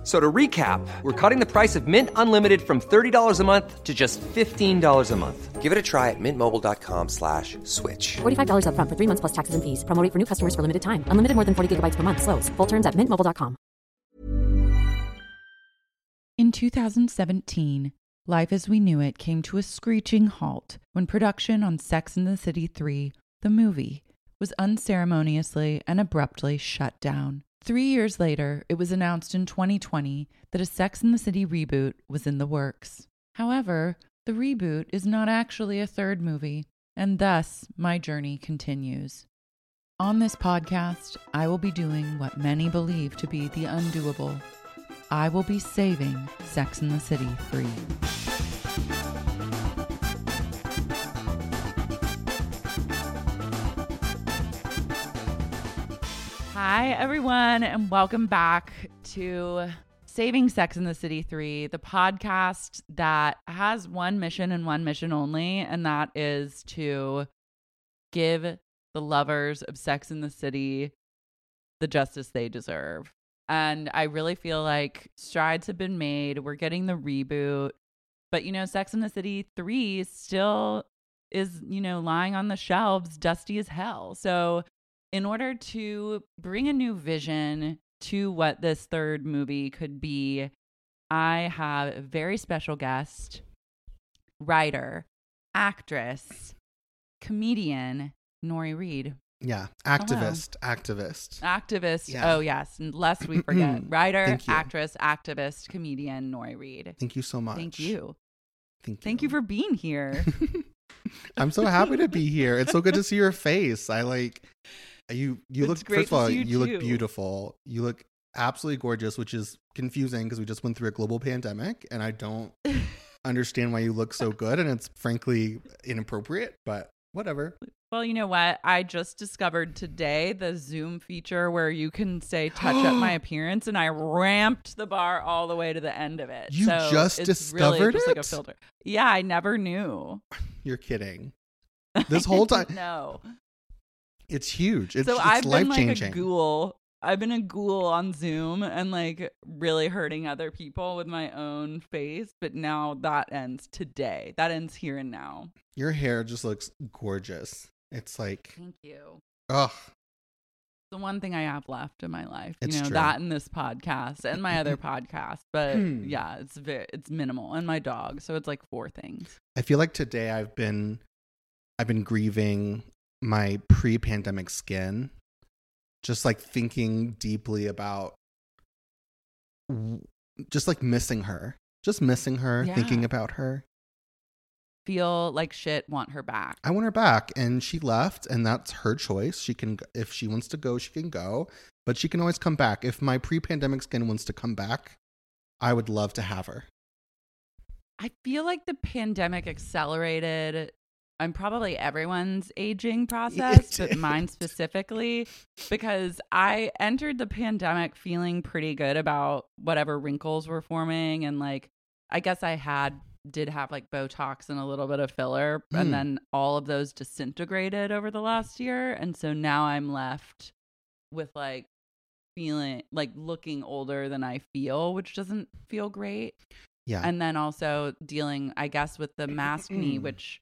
F- So to recap, we're cutting the price of Mint Unlimited from $30 a month to just $15 a month. Give it a try at mintmobile.com slash switch. $45 upfront for three months plus taxes and fees. Promo rate for new customers for limited time. Unlimited more than 40 gigabytes per month. Slows. Full terms at mintmobile.com. In 2017, Life as We Knew It came to a screeching halt when production on Sex and the City 3, the movie, was unceremoniously and abruptly shut down. Three years later, it was announced in 2020 that a Sex in the City reboot was in the works. However, the reboot is not actually a third movie, and thus my journey continues. On this podcast, I will be doing what many believe to be the undoable. I will be saving Sex in the City free. Hi, everyone, and welcome back to Saving Sex in the City 3, the podcast that has one mission and one mission only, and that is to give the lovers of Sex in the City the justice they deserve. And I really feel like strides have been made. We're getting the reboot. But, you know, Sex in the City 3 still is, you know, lying on the shelves, dusty as hell. So, in order to bring a new vision to what this third movie could be, I have a very special guest, writer, actress, comedian, Nori Reed. Yeah, activist, activist. Activist. Yeah. Oh, yes. Lest we forget. Writer, actress, activist, comedian, Nori Reed. Thank you so much. Thank you. Thank you. Thank you for being here. I'm so happy to be here. It's so good to see your face. I like you. You It's look first of all. you You, look beautiful. You look absolutely gorgeous, which is confusing because we just went through a global pandemic, and I don't understand why you look so good, and it's frankly inappropriate. But whatever. well, you know what? I just discovered today the Zoom feature where you can say touch up my appearance, and I ramped the bar all the way to the end of it. You so just it's really discovered just like a filter. Yeah, I never knew. You're kidding. This whole time, no. It's huge. It's, so it's I've life been like a ghoul. I've been a ghoul on Zoom and like really hurting other people with my own face. But now that ends today. That ends here and now. Your hair just looks gorgeous. It's like, Thank you. oh, The one thing I have left in my life, It's you know, true. that and this podcast and my other podcast. But Hmm. yeah, it's very it's minimal and my dog. So it's like four things. I feel like today I've been I've been grieving my pre-pandemic skin. Just like thinking deeply about just like missing her. Just missing her, thinking about her. Feel like shit. Want her back. I want her back and she left and that's her choice. She can if she wants to go, she can go, but she can always come back. If my pre-pandemic skin wants to come back, I would love to have her. I feel like the pandemic accelerated I'm probably everyone's aging process, but mine specifically, because I entered the pandemic feeling pretty good about whatever wrinkles were forming. And like, I guess I had, did have like Botox and a little bit of filler. Mm. And then all of those disintegrated over the last year. And so now I'm left with like feeling like looking older than I feel, which doesn't feel great Yeah. and then also dealing i guess with the maskne which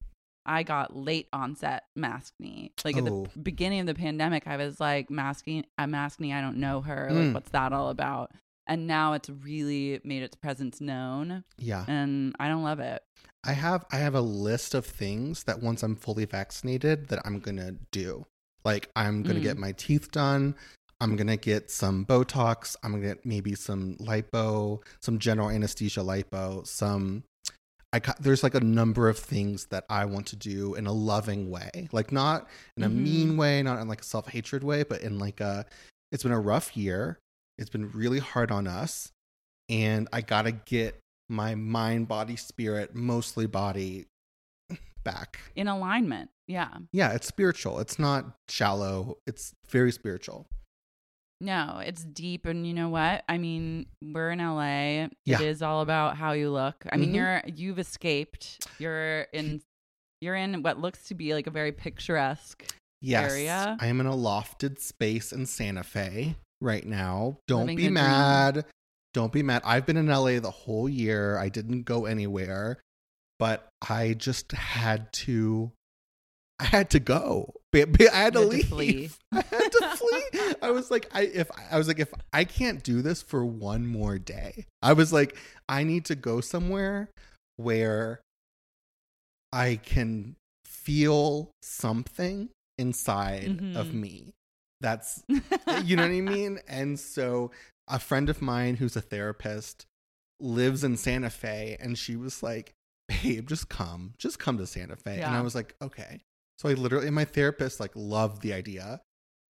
i got late onset maskne like at the Oh. beginning of the pandemic i was like masking a maskne i don't know her like Mm. what's that all about and now it's really made its presence known yeah. and i don't love it I have I have a list of things that once I'm fully vaccinated that I'm gonna do. Like I'm gonna Mm. get my teeth done. I'm gonna get some Botox. I'm gonna get maybe some lipo, some general anesthesia lipo, some. I there's like a number of things that I want to do in a loving way, like not in a Mhm. mean way, not in like a self hatred way, but in like a. It's been a rough year. It's been really hard on us, and I gotta get my mind, body, spirit, mostly body, back. in alignment yeah Yeah, it's spiritual. It's not shallow. It's very spiritual. No, it's deep. And you know what? I mean, we're in LA. Yeah. It is all about how you look. I mean, Mhm. you're you've escaped. You're in you're in what looks to be like a very picturesque Yes. area. I am in a lofted space in Santa Fe right now. Don't Living be the dream. mad. Don't be mad. I've been in LA the whole year. I didn't go anywhere, but I just had to. I had to go. I had to leave. flee. I had to flee. I was like, I if I was like, if I can't do this for one more day, I was like, I need to go somewhere where I can feel something inside of Mhm. me. That's you know what I mean? And so a friend of mine who's a therapist lives in Santa Fe and she was like, babe, just come. Just come to Santa Fe. And I was like, okay. So I literally and my therapist like loved the idea.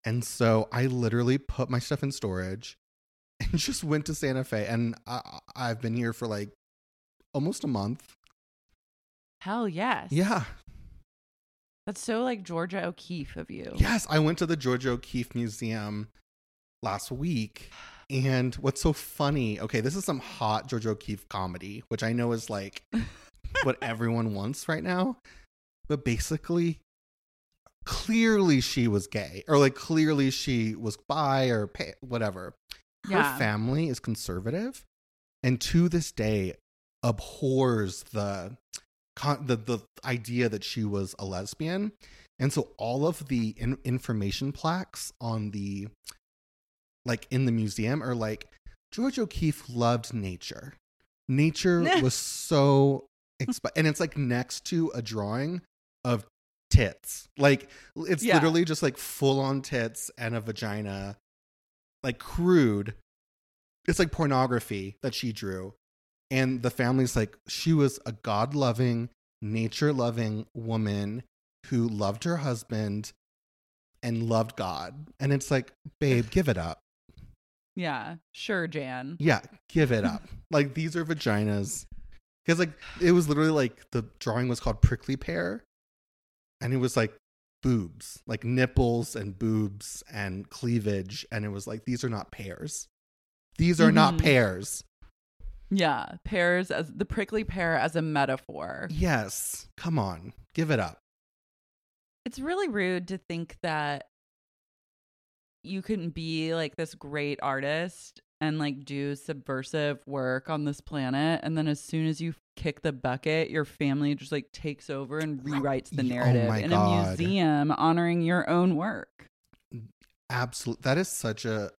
And so I literally put my stuff in storage and just went to Santa Fe. And I, I've been here for like almost a month. Hell yes. Yeah. That's so like Georgia O'Keeffe of you. Yes, I went to the Georgia O'Keeffe Museum last week. And what's so funny, okay, this is some hot Georgia O'Keeffe comedy, which I know is like what everyone wants right now. But basically, clearly she was gay, or like clearly she was bi or pa- whatever. Her Yeah. family is conservative and to this day abhors the con- the the idea that she was a lesbian and so all of the in- information plaques on the like in the museum are like george O'Keeffe loved nature nature was so exp- and it's like next to a drawing of tits. Like it's Yeah. literally just like full on tits and a vagina like crude. It's like pornography that she drew. And the family's like she was a god-loving nature-loving woman who loved her husband and loved god. And it's like babe give it up. Yeah. Sure, Jan. yeah give it up. Like these are vaginas. Because like it was literally like the drawing was called prickly pear and it was like boobs like nipples and boobs and cleavage and it was like these are not pears these are not Mhm. pears Yeah. Pears as the prickly pear as a metaphor. yes come on give it up It's really rude to think that you can be like this great artist and like do subversive work on this planet and then as soon as you kick the bucket your family just like takes over and rewrites the Oh narrative my in God. a museum honoring your own work. Absolutely that is such a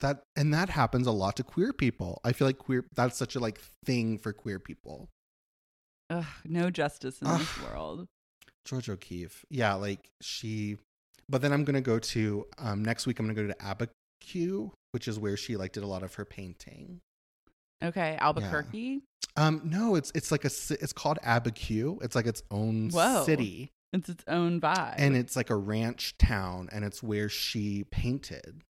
that and that happens a lot to queer people. I feel like queer that's such a like thing for queer people. Ugh, no justice in this world. George o'keeffe Yeah, like she but then I'm gonna go to um next week I'm gonna go to Abiquiu, which is where she like did a lot of her painting. okay albuquerque Um no, it's it's like a it's called Abiquiu. It's like its own Whoa. city. it's its own vibe And it's like a ranch town and it's where she painted.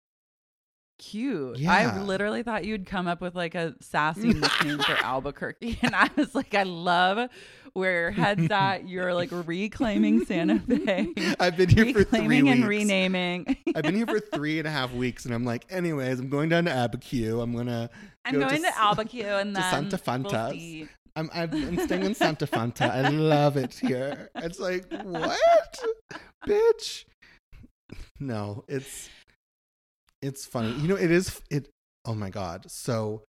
cute. Yeah. I literally thought you'd come up with like a sassy nickname for Albuquerque. And I was like, I love where your head's at. You're like reclaiming Santa Fe. I've been here for three reclaiming and renaming. I've been here for three and a half weeks and I'm like, anyways, I'm going down to Abiquiu. I'm gonna I'm go going to, S- Albuquerque and to then Santa we'll Fantas. see. I'm I'm, I'm staying in Santa Fanta. I love it here. It's like what, bitch? No, it's it's funny. You know, it is it. Oh my god! So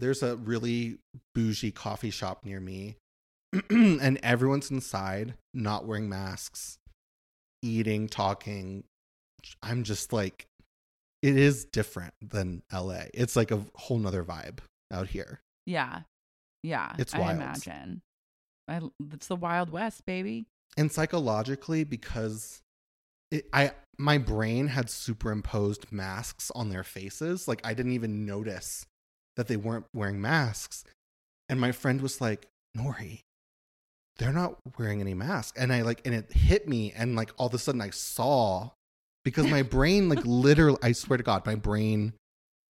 there's a really bougie coffee shop near me, and everyone's inside, not wearing masks, eating, talking. I'm just like, it is different than LA. It's like a whole nother vibe out here. Yeah. Yeah. It's I wild. imagine. I, it's the Wild West, baby. and psychologically because it, i my brain had superimposed masks on their faces like i didn't even notice that they weren't wearing masks and my friend was like nori they're not wearing any masks and i like and it hit me and like all of a sudden i saw because my brain like literally i swear to god my brain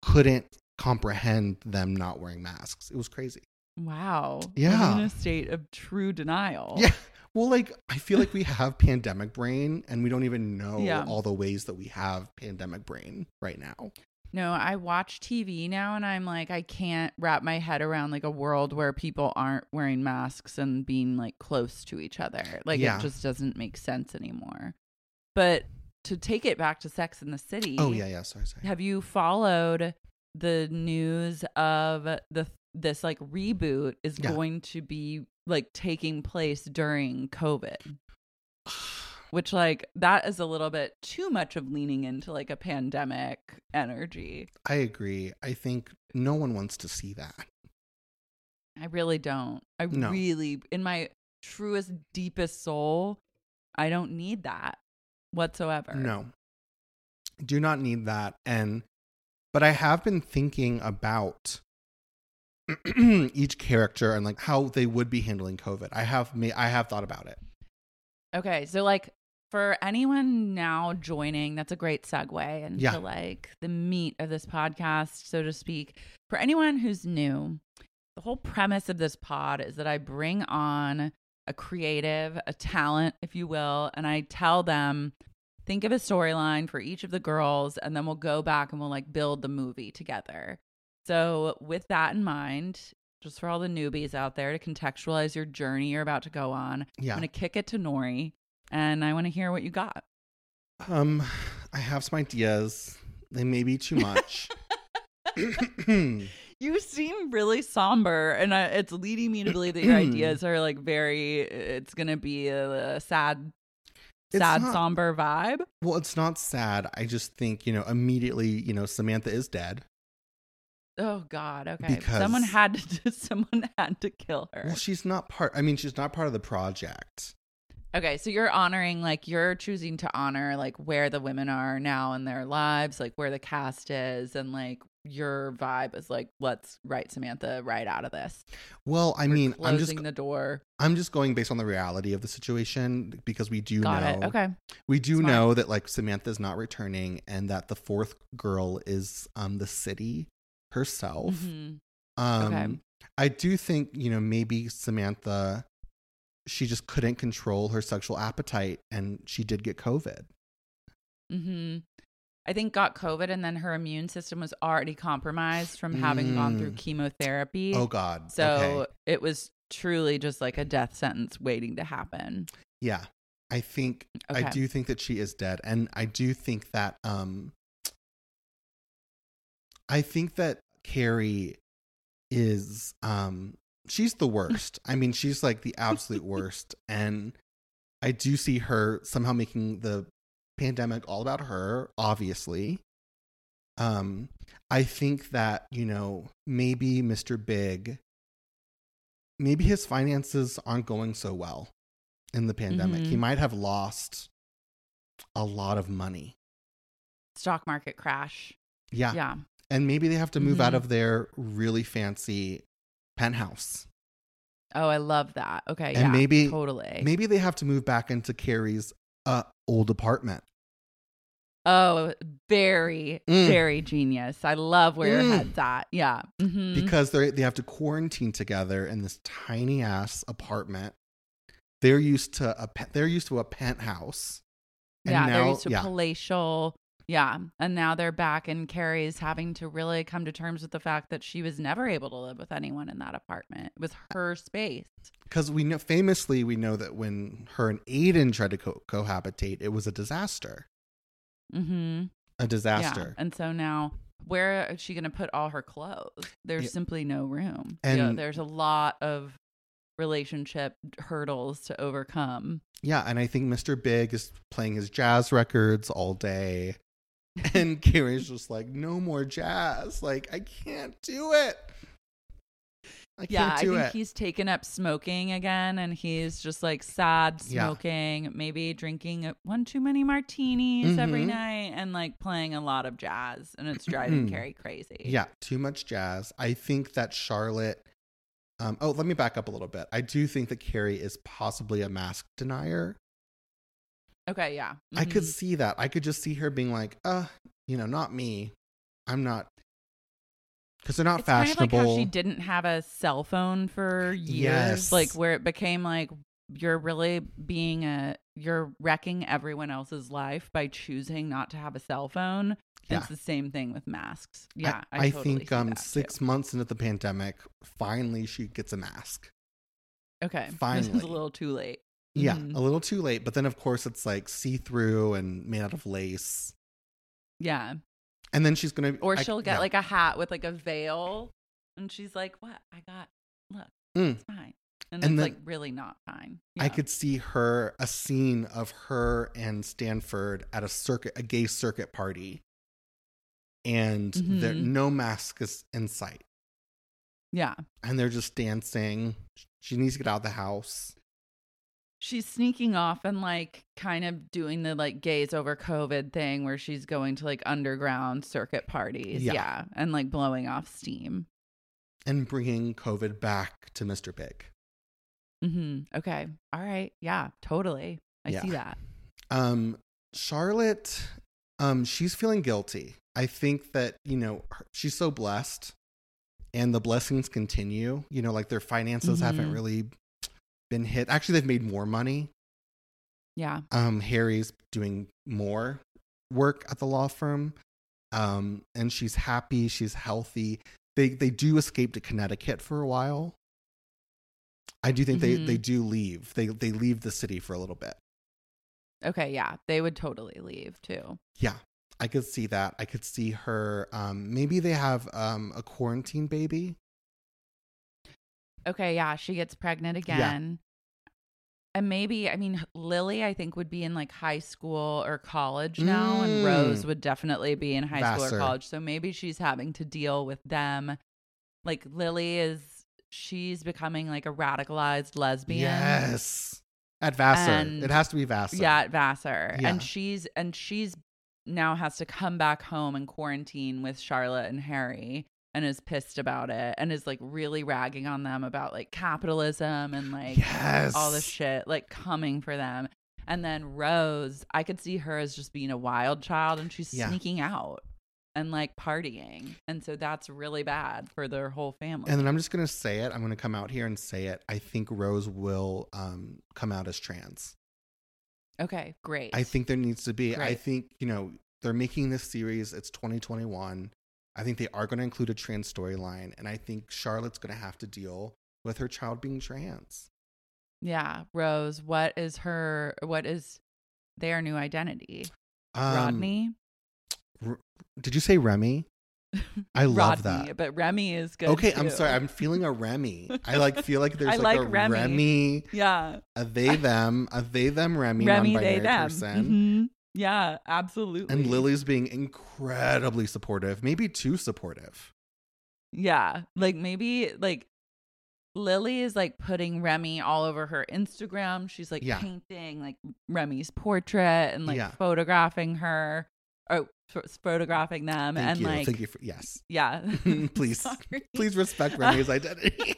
couldn't comprehend them not wearing masks it was crazy Wow. Yeah. In a state of true denial. Yeah. Well, like I feel like we have pandemic brain and we don't even know Yeah. all the ways that we have pandemic brain right now. No, I watch TV now and I'm like, I can't wrap my head around like a world where people aren't wearing masks and being like close to each other. Like Yeah. it just doesn't make sense anymore. But to take it back to Sex in the City. Oh yeah, yeah. Sorry, sorry. Have you followed the news of the this like reboot is Yeah. going to be like taking place during COVID? Which like that is a little bit too much of leaning into like a pandemic energy. I agree. I think no one wants to see that. I really don't. I No. really in my truest deepest soul, I don't need that whatsoever. No. Do not need that. And but I have been thinking about each character and like how they would be handling COVID. I have me I have thought about it. Okay, so like for anyone now joining, that's a great segue into Yeah. like the meat of this podcast, so to speak. For anyone who's new, the whole premise of this pod is that I bring on a creative, a talent, if you will, and I tell them, think of a storyline for each of the girls, and then we'll go back and we'll like build the movie together. So, with that in mind, just for all the newbies out there to contextualize your journey you're about to go on, Yeah. I'm going to kick it to Nori and I want to hear what you got. Um I have some ideas. They may be too much. You seem really somber, and uh, it's leading me to believe that your ideas are like very, it's going to be a, a sad, It's sad, not- somber vibe. well, it's not sad. I just think, you know, immediately, you know, Samantha is dead. Oh God. Okay. Because- someone had to. Someone had to kill her. Well, she's not part I mean, she's not part of the project. Okay, so you're honoring like you're choosing to honor like where the women are now in their lives, like where the cast is, and like your vibe is like let's write Samantha right out of this. Well, I We're mean, I'm just closing the door. I'm just going based on the reality of the situation because we do Got know it. Okay. we do Smart. know that like Samantha's not returning and that the fourth girl is um the city herself. Mhm. Um Okay. I do think, you know, maybe Samantha she just couldn't control her sexual appetite and she did get COVID. hmm I think got COVID and then her immune system was already compromised from having gone through Mm. chemotherapy. Oh god. So okay. it was truly just like a death sentence waiting to happen. Yeah. I think I do think that she is dead and I do think that um I think that Carrie is um she's the worst. I mean, she's like the absolute worst and I do see her somehow making the pandemic all about her, obviously. Um I think that, you know, maybe Mr. Big maybe his finances aren't going so well in the pandemic. He Mhm. might have lost a lot of money. Stock market crash. Yeah. Yeah. And maybe they have to move out Mhm. of their really fancy penthouse. Oh, I love that. Okay. And yeah, maybe- totally. Maybe they have to move back into Carrie's uh, old apartment. Oh, very, Mm. very genius. I love where your Mm. head's at. Yeah. Mhm. because they they have to quarantine together in this tiny ass apartment. They're used to a they're used to a penthouse. And yeah, they're used to yeah. palatial. Yeah. And now they're back, and Carrie's having to really come to terms with the fact that she was never able to live with anyone in that apartment. It was her space. Because we know famously we know that when her and Aidan tried to co- cohabitate, it was a disaster. Mm-hmm. A disaster. Yeah. And so now, where is she going to put all her clothes? There's Yeah. simply no room. And- yeah, there's a lot of relationship hurdles to overcome. Yeah, and I think Mr. Big is playing his jazz records all day. And Carrie's just like, no more jazz. Like, I can't do it. I can't yeah, I think it. he's taken up smoking again, and he's just like sad Yeah. smoking, maybe drinking one too many martinis every Mhm. night, and like playing a lot of jazz, and it's driving Mm. Carrie crazy. Yeah, too much jazz. I think that Charlotte. Um, oh, let me back up a little bit. I do think that Carrie is possibly a mask denier. Okay. Yeah. I could Mhm. see that. I could just see her being like, uh, you know, not me. I'm not. Because they're not It's kind of fashionable. like how she didn't have a cell phone for years, Yes. like where it became like you're really being a you're wrecking everyone else's life by choosing not to have a cell phone. Yeah. It's the same thing with masks. Yeah, I, I, totally think um that, too. six months into the pandemic, finally she gets a mask. Okay, this is finally. a little too late. Yeah, Mhm. a little too late, but then of course it's like see through and made out of lace. Yeah, And then she's gonna or I- she'll get yeah. like a hat with like a veil, and she's like, "What? I got look, Mm. it's fine." And, And it's then- like really not fine. I could see her a scene of her and Stanford at a circuit a gay circuit party. And there Mhm. no mask is in sight. yeah. And they're just dancing. She needs to get out of the house. She's sneaking off and like kind of doing the like gays over COVID thing where she's going to like underground circuit parties. Yeah. Yeah. And like blowing off steam. and bringing COVID back to Mr. Big. hmm Okay. All right. Yeah, totally. I Yeah. see that. Um, Charlotte, um, she's feeling guilty. I think that you know her- she's so blessed, and the blessings continue. You know, like their finances haven't Mhm. really been hit. Actually, they've made more money. Yeah. Um, Harry's doing more work at the law firm, um, and she's happy. She's healthy. They they do escape to Connecticut for a while. I do think they Mhm. they do leave. They they leave the city for a little bit. Okay. Yeah. They would totally leave too. Yeah, I could see that. I could see her. Um, maybe they have um a quarantine baby. Okay. Yeah. She gets pregnant again. And maybe, I mean, Lily, I think, would be in like high school or college now, and Mm. Rose would definitely be in high school or college. So maybe she's having to deal with them. Like Lily is, she's becoming like a radicalized lesbian. Yes, at Vassar. And- it has to be Vassar. Yeah, at Vassar. Yeah. And she's and she's now has to come back home and quarantine with Charlotte and Harry and is pissed about it and is like really ragging on them about like capitalism and like yes, all this shit like coming for them. And then Rose, I could see her as just being a wild child and she's Yeah. sneaking out and like partying. And so that's really bad for their whole family. And then I'm just gonna say it. I'm gonna come out here and say it. I think Rose will um come out as trans. okay, great. I think there needs to be. I think you know they're making this series. It's 2021. I think they are going to include a trans storyline, and I think Charlotte's going to have to deal with her child being trans. Yeah, Rose, what is her what is their new identity? Um, Rodney? Did you say Remy? I love Rodney, that. But Remy is good. Okay, I'm sorry. I'm feeling a Remy. I like feel like there's I like, like a Remy. Remy. Yeah. a they them, a they them Remy, Remy, they, them. person. Yeah, absolutely. And Lily's being incredibly supportive, maybe too supportive. Yeah. Like maybe like Lily is like putting Remy all over her Instagram. She's like Yeah. painting like Remy's portrait and like Yeah. photographing her oh, or ph- photographing them Thank and you. like Thank you for yes. yeah. Please. Please respect Remy's identity.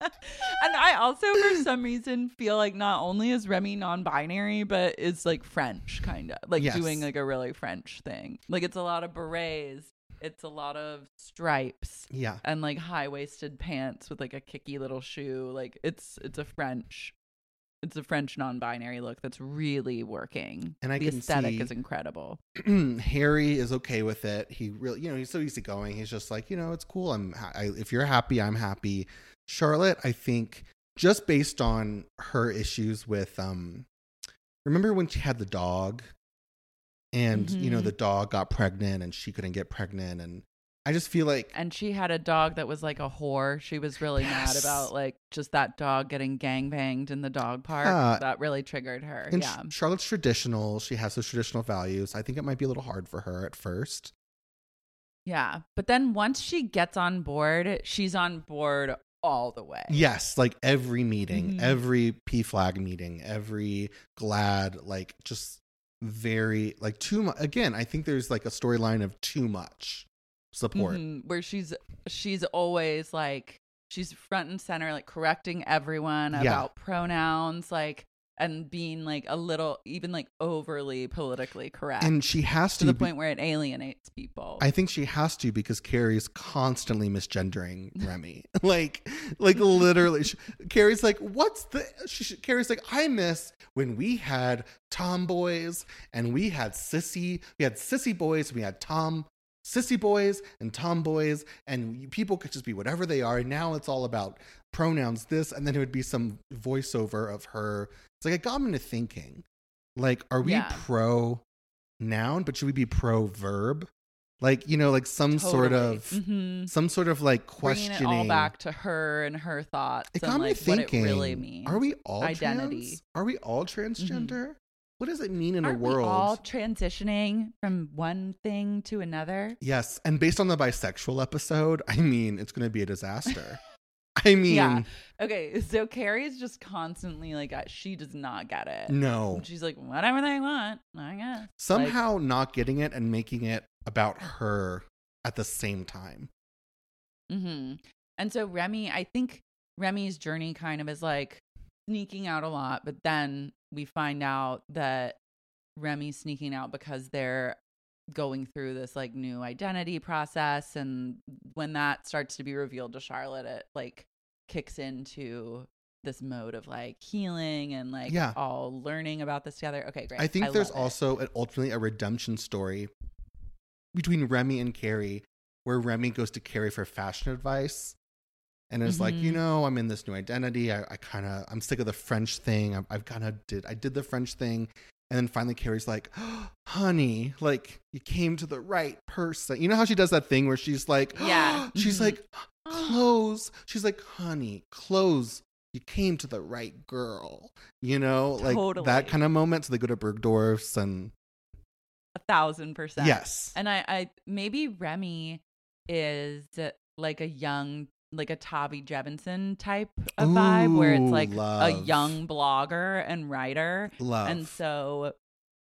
And I also, for some reason, feel like not only is Remy non-binary, but is like French, kind of like Yes. doing like a really French thing. Like it's a lot of berets, it's a lot of stripes, yeah. and like high-waisted pants with like a kicky little shoe. Like it's it's a French, it's a French non-binary look that's really working. And I the aesthetic is incredible. Harry is okay with it. He really, you know, he's so easygoing. He's just like, you know, it's cool. I'm, I, if you're happy, I'm happy. Charlotte, I think, just based on her issues with, um, remember when she had the dog, and you know, Mhm. the dog got pregnant and she couldn't get pregnant, and I just feel like, And she had a dog that was like a whore. She was really mad about like just that dog getting gangbanged in the dog park. Yeah. that really triggered her. yeah. Ch- Charlotte's traditional. She has those traditional values. I think it might be a little hard for her at first. Yeah. But then once she gets on board, she's on board all the way. Yes, like every meeting, Mhm. every PFLAG meeting, every GLAAD, like just very like too much. Again, I think there's like a storyline of too much support. Mhm, Where she's she's always like she's front and center, like correcting everyone Yeah. about pronouns, like and being like a little even like overly politically correct and she has to to the be- point where it alienates people. I think she has to because Carrie's constantly misgendering Remy. like, like literally, she, Carrie's like, "What's the?" She, she- Carrie's like, "I miss when we had tomboys and we had sissy. We had sissy boys. We had tom." Sissy boys and tomboys, and people could just be whatever they are. And now it's all about pronouns, this, and then it would be some voiceover of her. It's like, it got me to thinking, like, are we Yeah. pro noun, but should we be pro verb? Like, you know, like some sort Totally. of Mhm. some sort of like bringing questioning. it all back to her and her thoughts It and got me like thinking. what it really means. Are we all Identity. trans? Are we all transgender? What does it mean in Aren't a we world? all transitioning from one thing to another? yes, and based on the bisexual episode, I mean, it's going to be a disaster. I mean, Yeah. Okay, so Carrie's just constantly like she does not get it. no. She's like whatever they want, I guess. Like, Somehow not getting it and making it about her at the same time. hmm And so Remy, I think Remy's journey kind of is like sneaking out a lot, but then we find out that Remy's sneaking out because they're going through this like new identity process and when that starts to be revealed to Charlotte it like kicks into this mode of like healing and like Yeah. all learning about this together. Okay, great. I think there's also an, ultimately a redemption story between Remy and Carrie, where Remy goes to Carrie for fashion advice, and is like, you Mhm. know, I'm in this new identity. I, I kind of, I'm sick of the French thing. I, I've kind of did, I did the French thing, and then finally Carrie's like, honey, like you came to the right person. You know how she does that thing where she's like, Yeah. she's Mhm. like, clothes. She's like, honey, clothes. You came to the right girl, you know, like Totally. that kind of moment. So they go to Bergdorf's and a thousand percent. yes, And I, I maybe Remy is like a young, like a Tavi Gevinson type of vibe, where it's Ooh, like a young blogger and writer, love. and so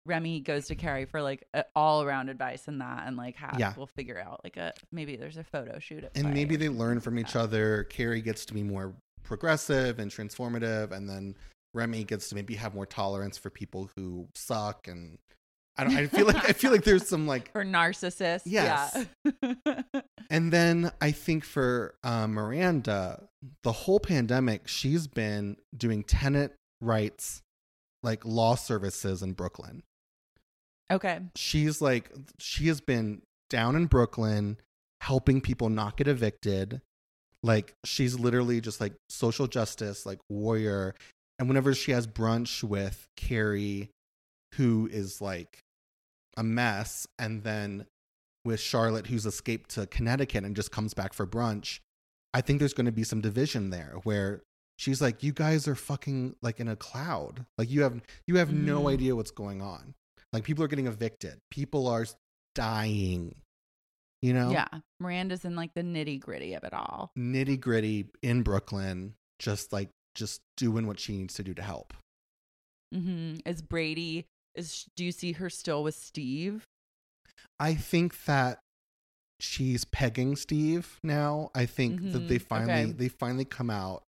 Remy goes to Carrie for like a, all around advice and that, and like have, Yeah. we'll figure out like a maybe there's a photo shoot at and maybe they learn from each that. other. Carrie gets to be more progressive and transformative, and then Remy gets to maybe have more tolerance for people who suck. And I don't. I feel like I feel like there's some like for narcissist. Yes. Yeah. And then I think for uh, Miranda, the whole pandemic, she's been doing tenant rights, like law services in Brooklyn. okay. She's like, she has been down in Brooklyn helping people not get evicted. Like, she's literally just like social justice, like warrior. And whenever she has brunch with Carrie, who is like a mess, and then with Charlotte, who's escaped to Connecticut and just comes back for brunch, I think there's going to be some division there where she's like, "You guys are fucking like in a cloud. Like you have you have no Mhm. idea what's going on. Like people are getting evicted. People are dying. You know, Yeah. Miranda's in like the nitty gritty of it all. nitty gritty in Brooklyn, just like just doing what she needs to do to help. Mm-hmm. Is Brady? Is do you see her still with Steve? I think that she's pegging Steve now. I think that they Mhm, finally okay. they finally come out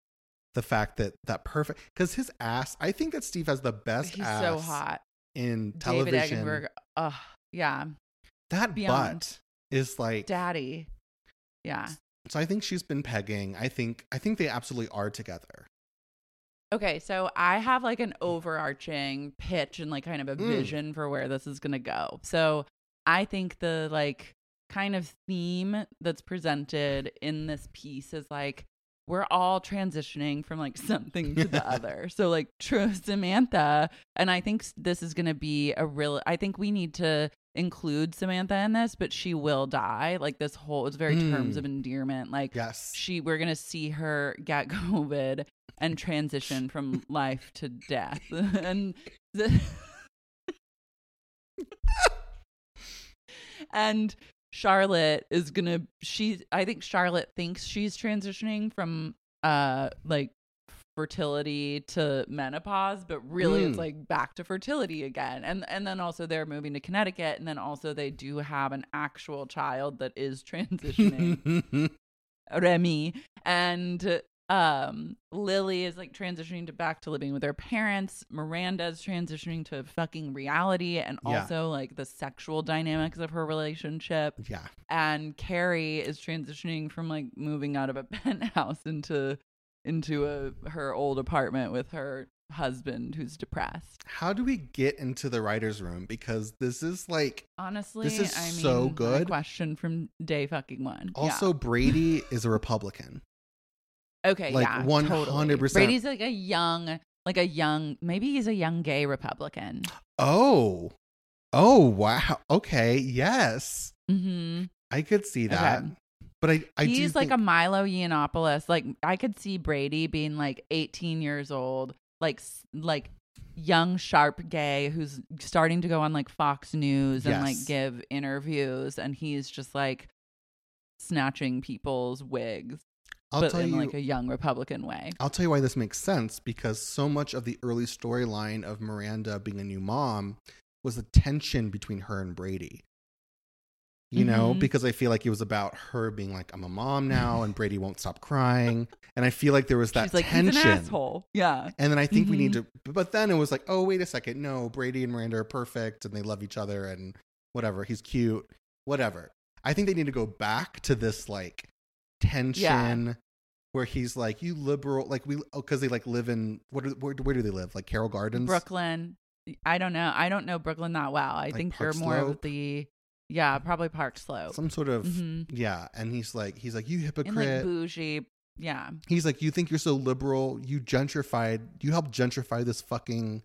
the fact that that perfect because his ass. I think that Steve has the best He's ass so hot. in David television. Eigenberg. Ugh. Yeah. that beyond. butt is like. Daddy. Yeah. So I think she's been pegging. I think I think they absolutely are together. Okay, so I have like an overarching pitch and like kind of a Mm. vision for where this is going to go. So I think the like kind of theme that's presented in this piece is like we're all transitioning from like something to the other. So like true Samantha, and I think this is going to be a real I think we need to include Samantha in this, but she will die. Like this whole it's very terms Mm. of endearment. Like Yes. she we're gonna see her get COVID and transition from life to death. and the and Charlotte is gonna she I think Charlotte thinks she's transitioning from uh like fertility to menopause but really it's Mm. like back to fertility again and and then also they're moving to Connecticut and then also they do have an actual child that is transitioning Remy and Um, Lily is like transitioning to back to living with her parents. Miranda's transitioning to fucking reality and Yeah. also like the sexual dynamics of her relationship. Yeah. And Carrie is transitioning from like moving out of a penthouse into into a her old apartment with her husband who's depressed. How do we get into the writer's room? Because this is like Honestly, This is I mean, so good. question from day fucking one. Yeah. also Brady is a Republican. Okay, Like, yeah, 100%. totally. Brady's like a young, like a young, maybe he's a young gay Republican. Oh. Oh wow. Okay. Yes. hmm I could see that. Okay. But I, I do he's like think- a Milo Yiannopoulos. Like I could see Brady being like 18 years old, like like young sharp gay who's starting to go on like Fox News and like give interviews, and he's just like snatching people's wigs, I'll but tell in you like a young Republican way. I'll tell you why this makes sense because so much of the early storyline of Miranda being a new mom was the tension between her and Brady. You know, Mhm. because I feel like it was about her being like, I'm a mom now, and Brady won't stop crying. And I feel like there was that She's like tension. he's an asshole. Yeah. And then I think we need Mhm. to, but then it was like, oh, wait a second. No, Brady and Miranda are perfect and they love each other and whatever. He's cute, whatever. I think they need to go back to this like tension where he's like, you liberal, like we, oh, cause they like live in, what, are, where, where do they live? Like Carroll Gardens? Brooklyn. I don't know. I don't know Brooklyn that well. I Like think Park you're more of the yeah, probably Park Slope. Some sort of, Mhm. yeah. And he's like, he's like, you hypocrite. like bougie. Yeah. he's like, you think you're so liberal? You gentrified, you helped gentrify this fucking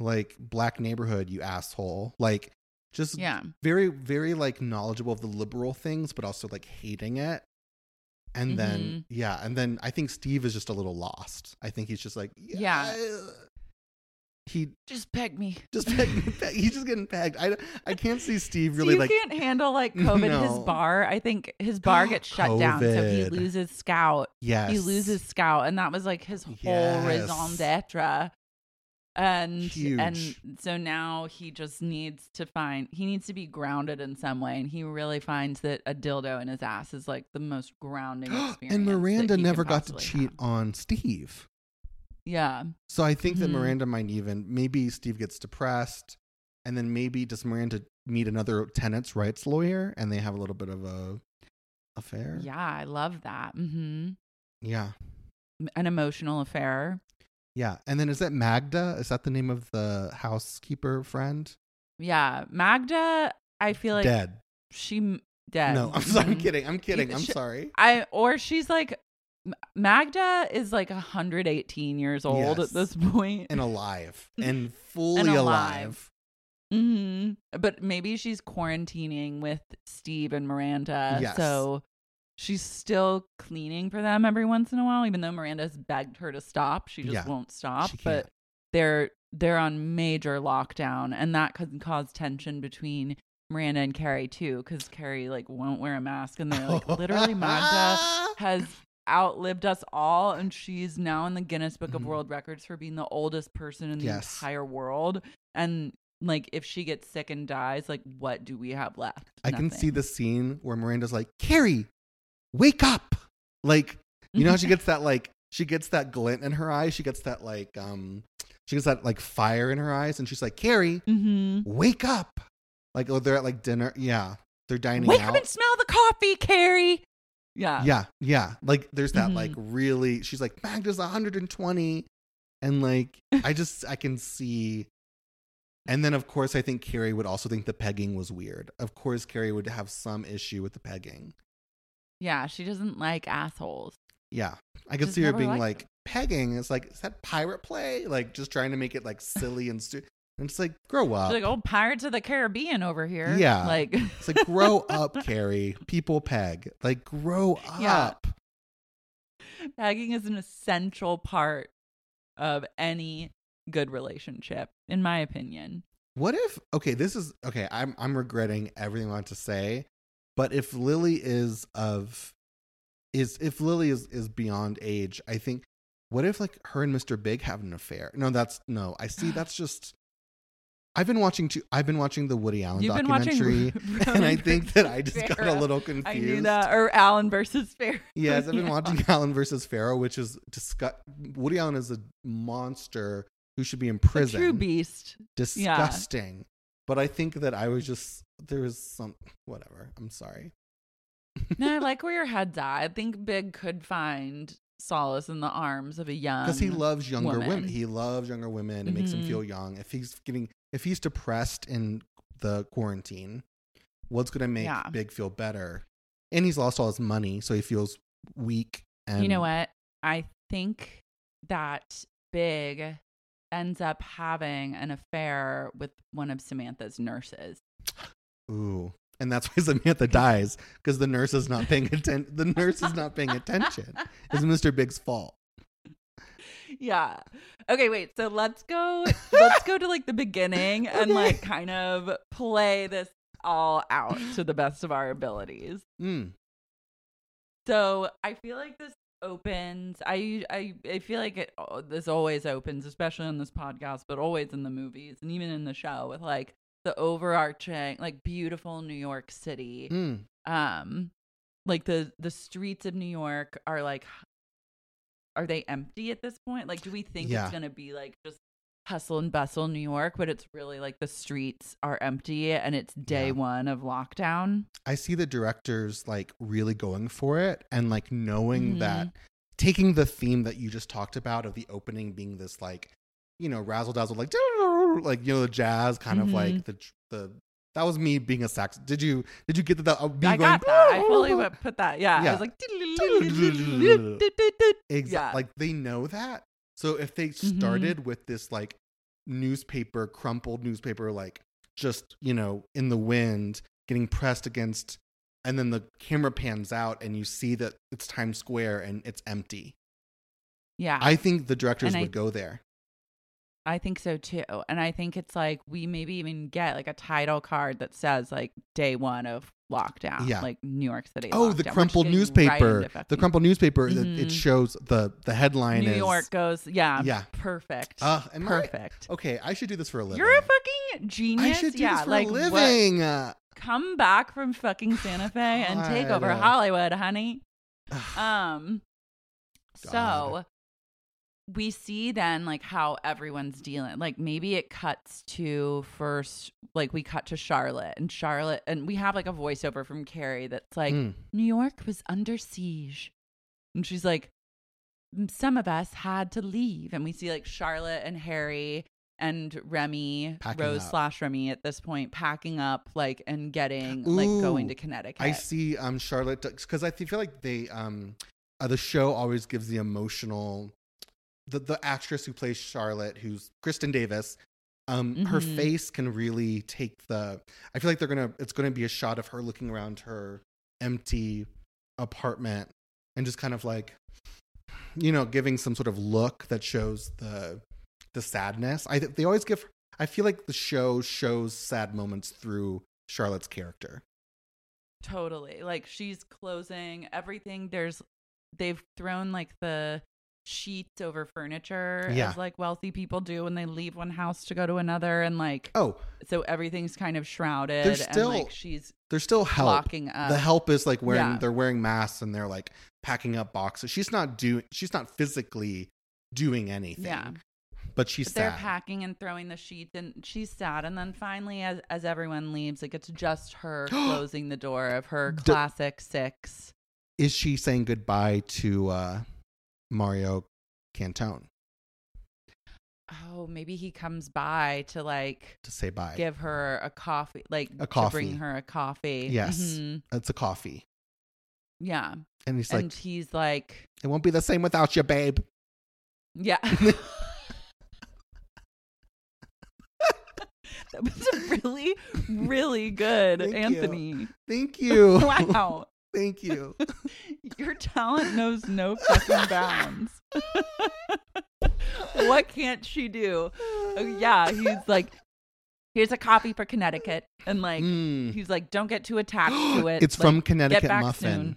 like black neighborhood, you asshole. Like, just Yeah. very, very like knowledgeable of the liberal things, but also like hating it. And then, Mhm. yeah, and then I think Steve is just a little lost. I think he's just like, Yeah. He Just pegged me. just pegged, me pe- he's just getting pegged. I, I can't see Steve really Steve like can't handle like COVID. No. His bar, I think his bar gets shut down, so he loses Scout. yes He loses Scout, and that was like his whole Yes. raison d'être. And Huge. and so now he just needs to find he needs to be grounded in some way, and he really finds that a dildo in his ass is like the most grounding experience. and Miranda never got to cheat have. on Steve. Yeah, So I think that Mhm. Miranda might even maybe Steve gets depressed, and then maybe does Miranda meet another tenants' rights lawyer, and they have a little bit of a affair. yeah, I love that. mm-hmm yeah, An emotional affair. Yeah. And then is that Magda? Is that the name of the housekeeper friend? Yeah, Magda. I feel like Dead. she dead. No, I'm sorry. I'm Mhm. kidding. I'm kidding. I'm Sh- sorry. I or she's like Magda is like 118 years old Yes. at this point. And alive and fully And alive. alive. hmm But maybe she's quarantining with Steve and Miranda. Yes. So she's still cleaning for them every once in a while, even though Miranda's begged her to stop. She just Yeah, won't stop. but they're they're on major lockdown, and that could cause tension between Miranda and Carrie too, because Carrie like won't wear a mask, and they're like literally Magda has outlived us all and she's now in the Guinness Book of Mhm. World Records for being the oldest person in the Yes. entire world and like if she gets sick and dies like what do we have left I can see the scene where Miranda's like, Carrie, wake up. Like, you know how she gets that like she gets that glint in her eyes? She gets that like um she gets that like fire in her eyes and she's like, Carrie, mm-hmm. wake up. Like oh they're at like dinner. Yeah. They're dining wake out. up and smell the coffee Carrie yeah yeah, yeah. Like there's that Mhm. like really she's like, Magda's 120. And like I just I can see and then of course I think Carrie would also think the pegging was weird. Of course Carrie would have some issue with the pegging. Yeah she doesn't like assholes Yeah. I could Just see her never being liked like them. pegging. It's like, is that pirate play? Like just trying to make it like silly and stupid. And it's like, grow up. she's like oh Pirates of the Caribbean over here Yeah. like It's like grow up, Carrie. People peg. Like grow Yeah. up. pegging is an essential part of any good relationship in my opinion What if okay, this is okay, I'm I'm regretting everything I want to say, but if Lily is of is if Lily is is beyond age, I think what if like her and Mr. Big have an affair? No, that's no. I see that's just I've been watching two, I've been watching the Woody Allen You've documentary, and I think that I just got a little confused. I knew that. Or Allen versus Fair. Yes, I've been Yeah. watching Allen versus Farrow, which is disgust. Woody Allen is a monster who should be in A prison. true beast. Disgusting. But I think that I was just there was some whatever. I'm sorry. No, I like where your head's at. I think Big could find solace in the arms of a young. because he loves younger women. He loves younger women. It makes him feel mm-hmm. young. If he's getting, if he's depressed in the quarantine, what's going to make Yeah. Big feel better? And he's lost all his money, so he feels weak. And you know what? I think that Big ends up having an affair with one of Samantha's nurses. Ooh, and that's why Samantha dies because the nurse is not paying attention. The nurse is not paying attention. It's Mr. Big's fault. Yeah. Okay, wait. So let's go let's go to like the beginning and Okay. like kind of play this all out to the best of our abilities. Mm. So I feel like this opens. I I I feel like it. oh, This always opens, especially on this podcast, but always in the movies and even in the show with like the overarching, like beautiful New York City. Mm. Um, like the the streets of New York are like, are they empty at this point? Like, do we think Yeah. it's gonna be like just hustle and bustle New York, but it's really like the streets are empty and it's day Yeah. one of lockdown. I see the directors like really going for it and like knowing Mhm. that taking the theme that you just talked about of the opening being this like you know razzle dazzle like like you know the jazz kind of like Mhm. the the that was me being a sax. Did you did you get that? uh, Me I going, got that. I fully put that. Yeah. Yeah. I was like, Exactly. Yeah. Like they know that. So if they Mhm. started with this like newspaper, crumpled newspaper, like just, you know, in the wind, getting pressed against, and then the camera pans out and you see that it's Times Square and it's empty. yeah. I think the directors And I- would go there. I think so too. And I think it's like we maybe even get like a title card that says like day one of lockdown. Yeah. Like New York City. Oh, lockdown. the crumpled getting right newspaper. the crumpled newspaper, that it shows the the headline New is York goes, yeah. Yeah. Perfect. Uh, am I- perfect. Okay, I should do this for a living. You're a fucking genius. I should do yeah, this for like a living. Uh, come back from fucking Santa Fe and take over Hollywood, honey. Um so God. We see then like how everyone's dealing. Like maybe it cuts to first like we cut to Charlotte and Charlotte and we have like a voiceover from Carrie that's like Mm. New York was under siege. And she's like "Mm, some of us had to leave and we see like Charlotte and Harry and Remy, Packing Rose up. slash Remy at this point, packing up like and getting like going to Connecticut. I see um Charlotte because I feel like they um uh, the show always gives the emotional the the actress who plays Charlotte who's Kristin Davis um her Mhm. face can really take the I feel like they're going to it's going to be a shot of her looking around her empty apartment and just kind of like you know giving some sort of look that shows the the sadness. I they always give I feel like the show shows sad moments through Charlotte's character. Totally. Like she's closing everything. There's they've thrown like the sheets over furniture Yeah. as like wealthy people do when they leave one house to go to another and like Oh, so everything's kind of shrouded There's still- and like she's there's still help. locking up. the help is like wearing Yeah. they're wearing masks and they're like packing up boxes. She's not doing she's not physically doing anything. Yeah. But she's But they're packing and throwing the sheets and she's sad and then finally as as everyone leaves like it's just her closing the door of her D- classic six. is she saying goodbye to uh Mario Cantone Oh, maybe he comes by to like to say bye? give her a coffee, like A to coffee. bring her a coffee. Yes. Mhm. It's a coffee. Yeah. And he's and like, he's like, it won't be the same without you, babe. yeah. that was a really, really good Thank you. Anthony. Thank you. Wow. Thank you. Your talent knows no fucking bounds. what can't she do? Oh, yeah, he's like, here's a copy for Connecticut, and like, Mm. he's like, don't get too attached to it. it's Like, from Connecticut Muffin.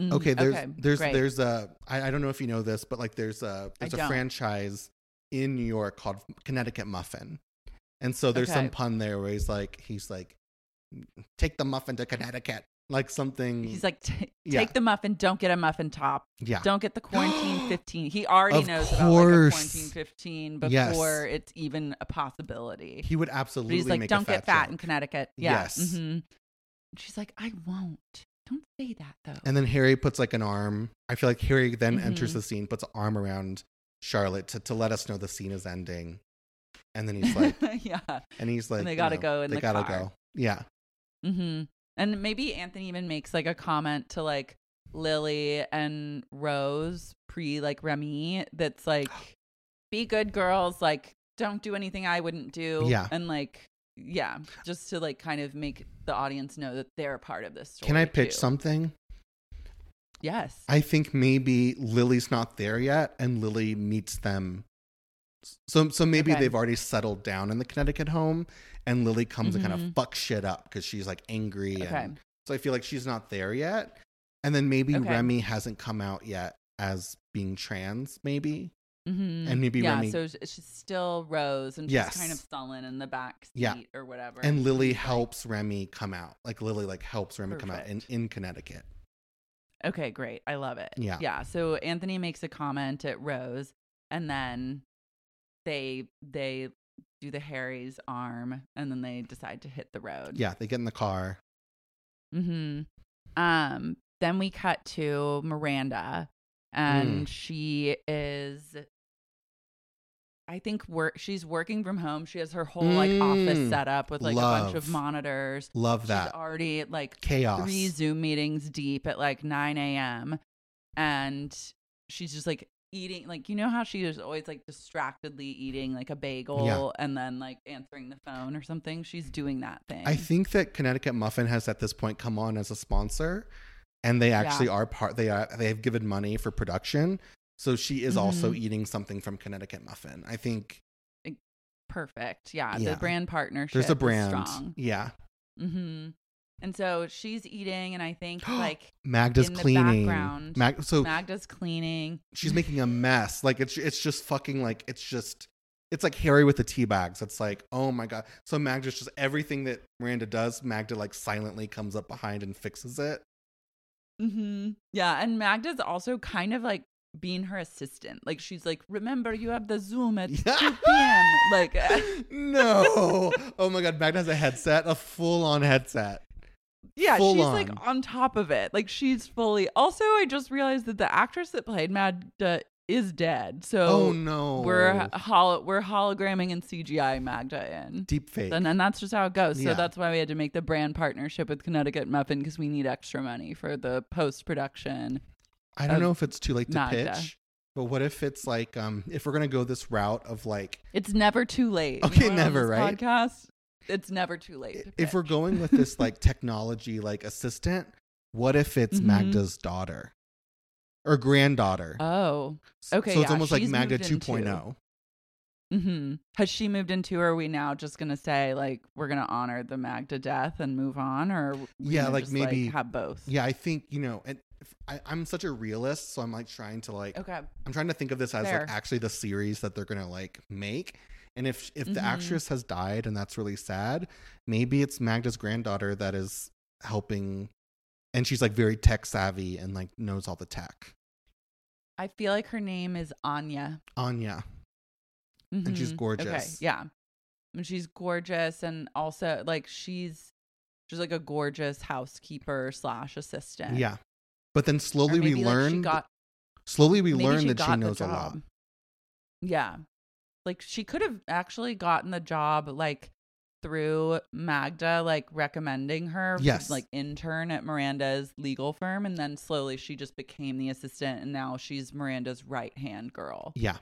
Mm, Okay, there's there's great. there's a I, I don't know if you know this, but like there's a there's a don't. franchise in New York called Connecticut Muffin. And so there's some pun there where he's like, he's like, take the muffin to Connecticut, like something. He's like, take Yeah. the muffin, don't get a muffin top. yeah, Don't get the quarantine 15. He already Of knows about like a quarantine 15 before Yes. it's even a possibility. he would But absolutely he's like, don't fat get fat joke. in Connecticut. Yeah. Yes. hmm She's like, I won't. Don't say that though. And then Harry puts like an arm. I feel like Harry then enters Mhm. the scene, puts an arm around Charlotte to, to let us know the scene is ending. And then he's like, yeah. and he's like, they gotta know, go in they the gotta car. go. Yeah. hmm And maybe Anthony even makes like a comment to like Lily and Rose pre like Remy that's like, be good girls, like don't do anything I wouldn't do. Yeah. And like, yeah, just to like kind of make the audience know that they're a part of this story. Can I pitch too. something? Yes. I think maybe Lily's not there yet, and Lily meets them. So, so maybe Okay. they've already settled down in the Connecticut home, and Lily comes and kind of fucks shit up because she's like angry. Okay. And so I feel like she's not there yet. And then maybe Okay. Remy hasn't come out yet as being trans, maybe. hmm and maybe yeah, Remy- so it's- she's still Rose and she's kind of sullen in the back seat Yeah. or whatever. And Lily she's like- helps Remy come out. Like Lily like helps Remy come out in, in Connecticut. Okay, great. I love it. Yeah. Yeah. So Anthony makes a comment at Rose and then they they do the Harry's arm and then they decide to hit the road. Yeah, they get in the car. Mm-hmm. Um then we cut to Miranda and Mm. she is I think work she's working from home. She has her whole like office Mm. set up with like a bunch of monitors. Love She's that. already like Chaos. three Zoom meetings deep at like 9 a.m. And she's just like eating, like, you know how she is always like distractedly eating like a bagel Yeah. and then like answering the phone or something? She's doing that thing. I think that Connecticut Muffin has at this point come on as a sponsor, and they actually Yeah. are part. They are they have given money for production, so she is also Mhm. eating something from Connecticut Muffin. I think Perfect. Yeah. Yeah. The brand partnership. there's a brand. strong. Yeah, hmm And so she's eating, and I think like Magda's cleaning. background, Mag- so Magda's cleaning. she's making a mess. Like it's it's just fucking like it's just it's like Harry with the tea bags. It's like oh my god. So Magda's just everything that Miranda does. Magda like silently comes up behind and fixes it. hmm Yeah, and Magda's also kind of like being her assistant. Like she's like, remember you have the Zoom at Yeah. 2 p.m. Like, no. Oh my god, Magda has a headset, a full on headset. Yeah, Full she's on. like on top of it. Like she's fully. Also, I just realized that the actress that played Magda is dead. So Oh, no. we're we're hologramming and CGI Magda in. Deep fake. And, and that's just how it goes. So Yeah. that's why we had to make the brand partnership with Connecticut Muffin because we need extra money for the post production. I don't know if it's too late to Magda. pitch, but what if it's like um if we're gonna go this route of like It's never too late. You Okay, know what, on never, this right? Podcast. It's never too late. if we're going with this like technology like assistant, what if it's Mhm. Magda's daughter or granddaughter? Oh. Okay, so it's yeah, almost like Magda moved into- 2.0. hmm Has she moved into? Or are we now just gonna say like we're gonna honor the Magda death and move on, or Yeah, like, just, maybe- have both? Yeah, I think you know, and I, I'm such a realist, so I'm like trying to like Okay. I'm trying to think of this as Fair. like actually the series that they're gonna like make. And if if the Mhm. actress has died and that's really sad, maybe it's Magda's granddaughter that is helping, and she's like very tech savvy and like knows all the tech. I feel like her name is Anya. Anya, and she's Mhm. Okay. gorgeous. Yeah. And she's gorgeous, and also like she's she's like a gorgeous housekeeper slash assistant. yeah. But then slowly we like, learn. got slowly we learn that she knows a lot. Yeah. Like she could have actually gotten the job like through Magda like recommending her Yes. like intern at Miranda's legal firm and then slowly she just became the assistant and now she's Miranda's right-hand girl. Yeah,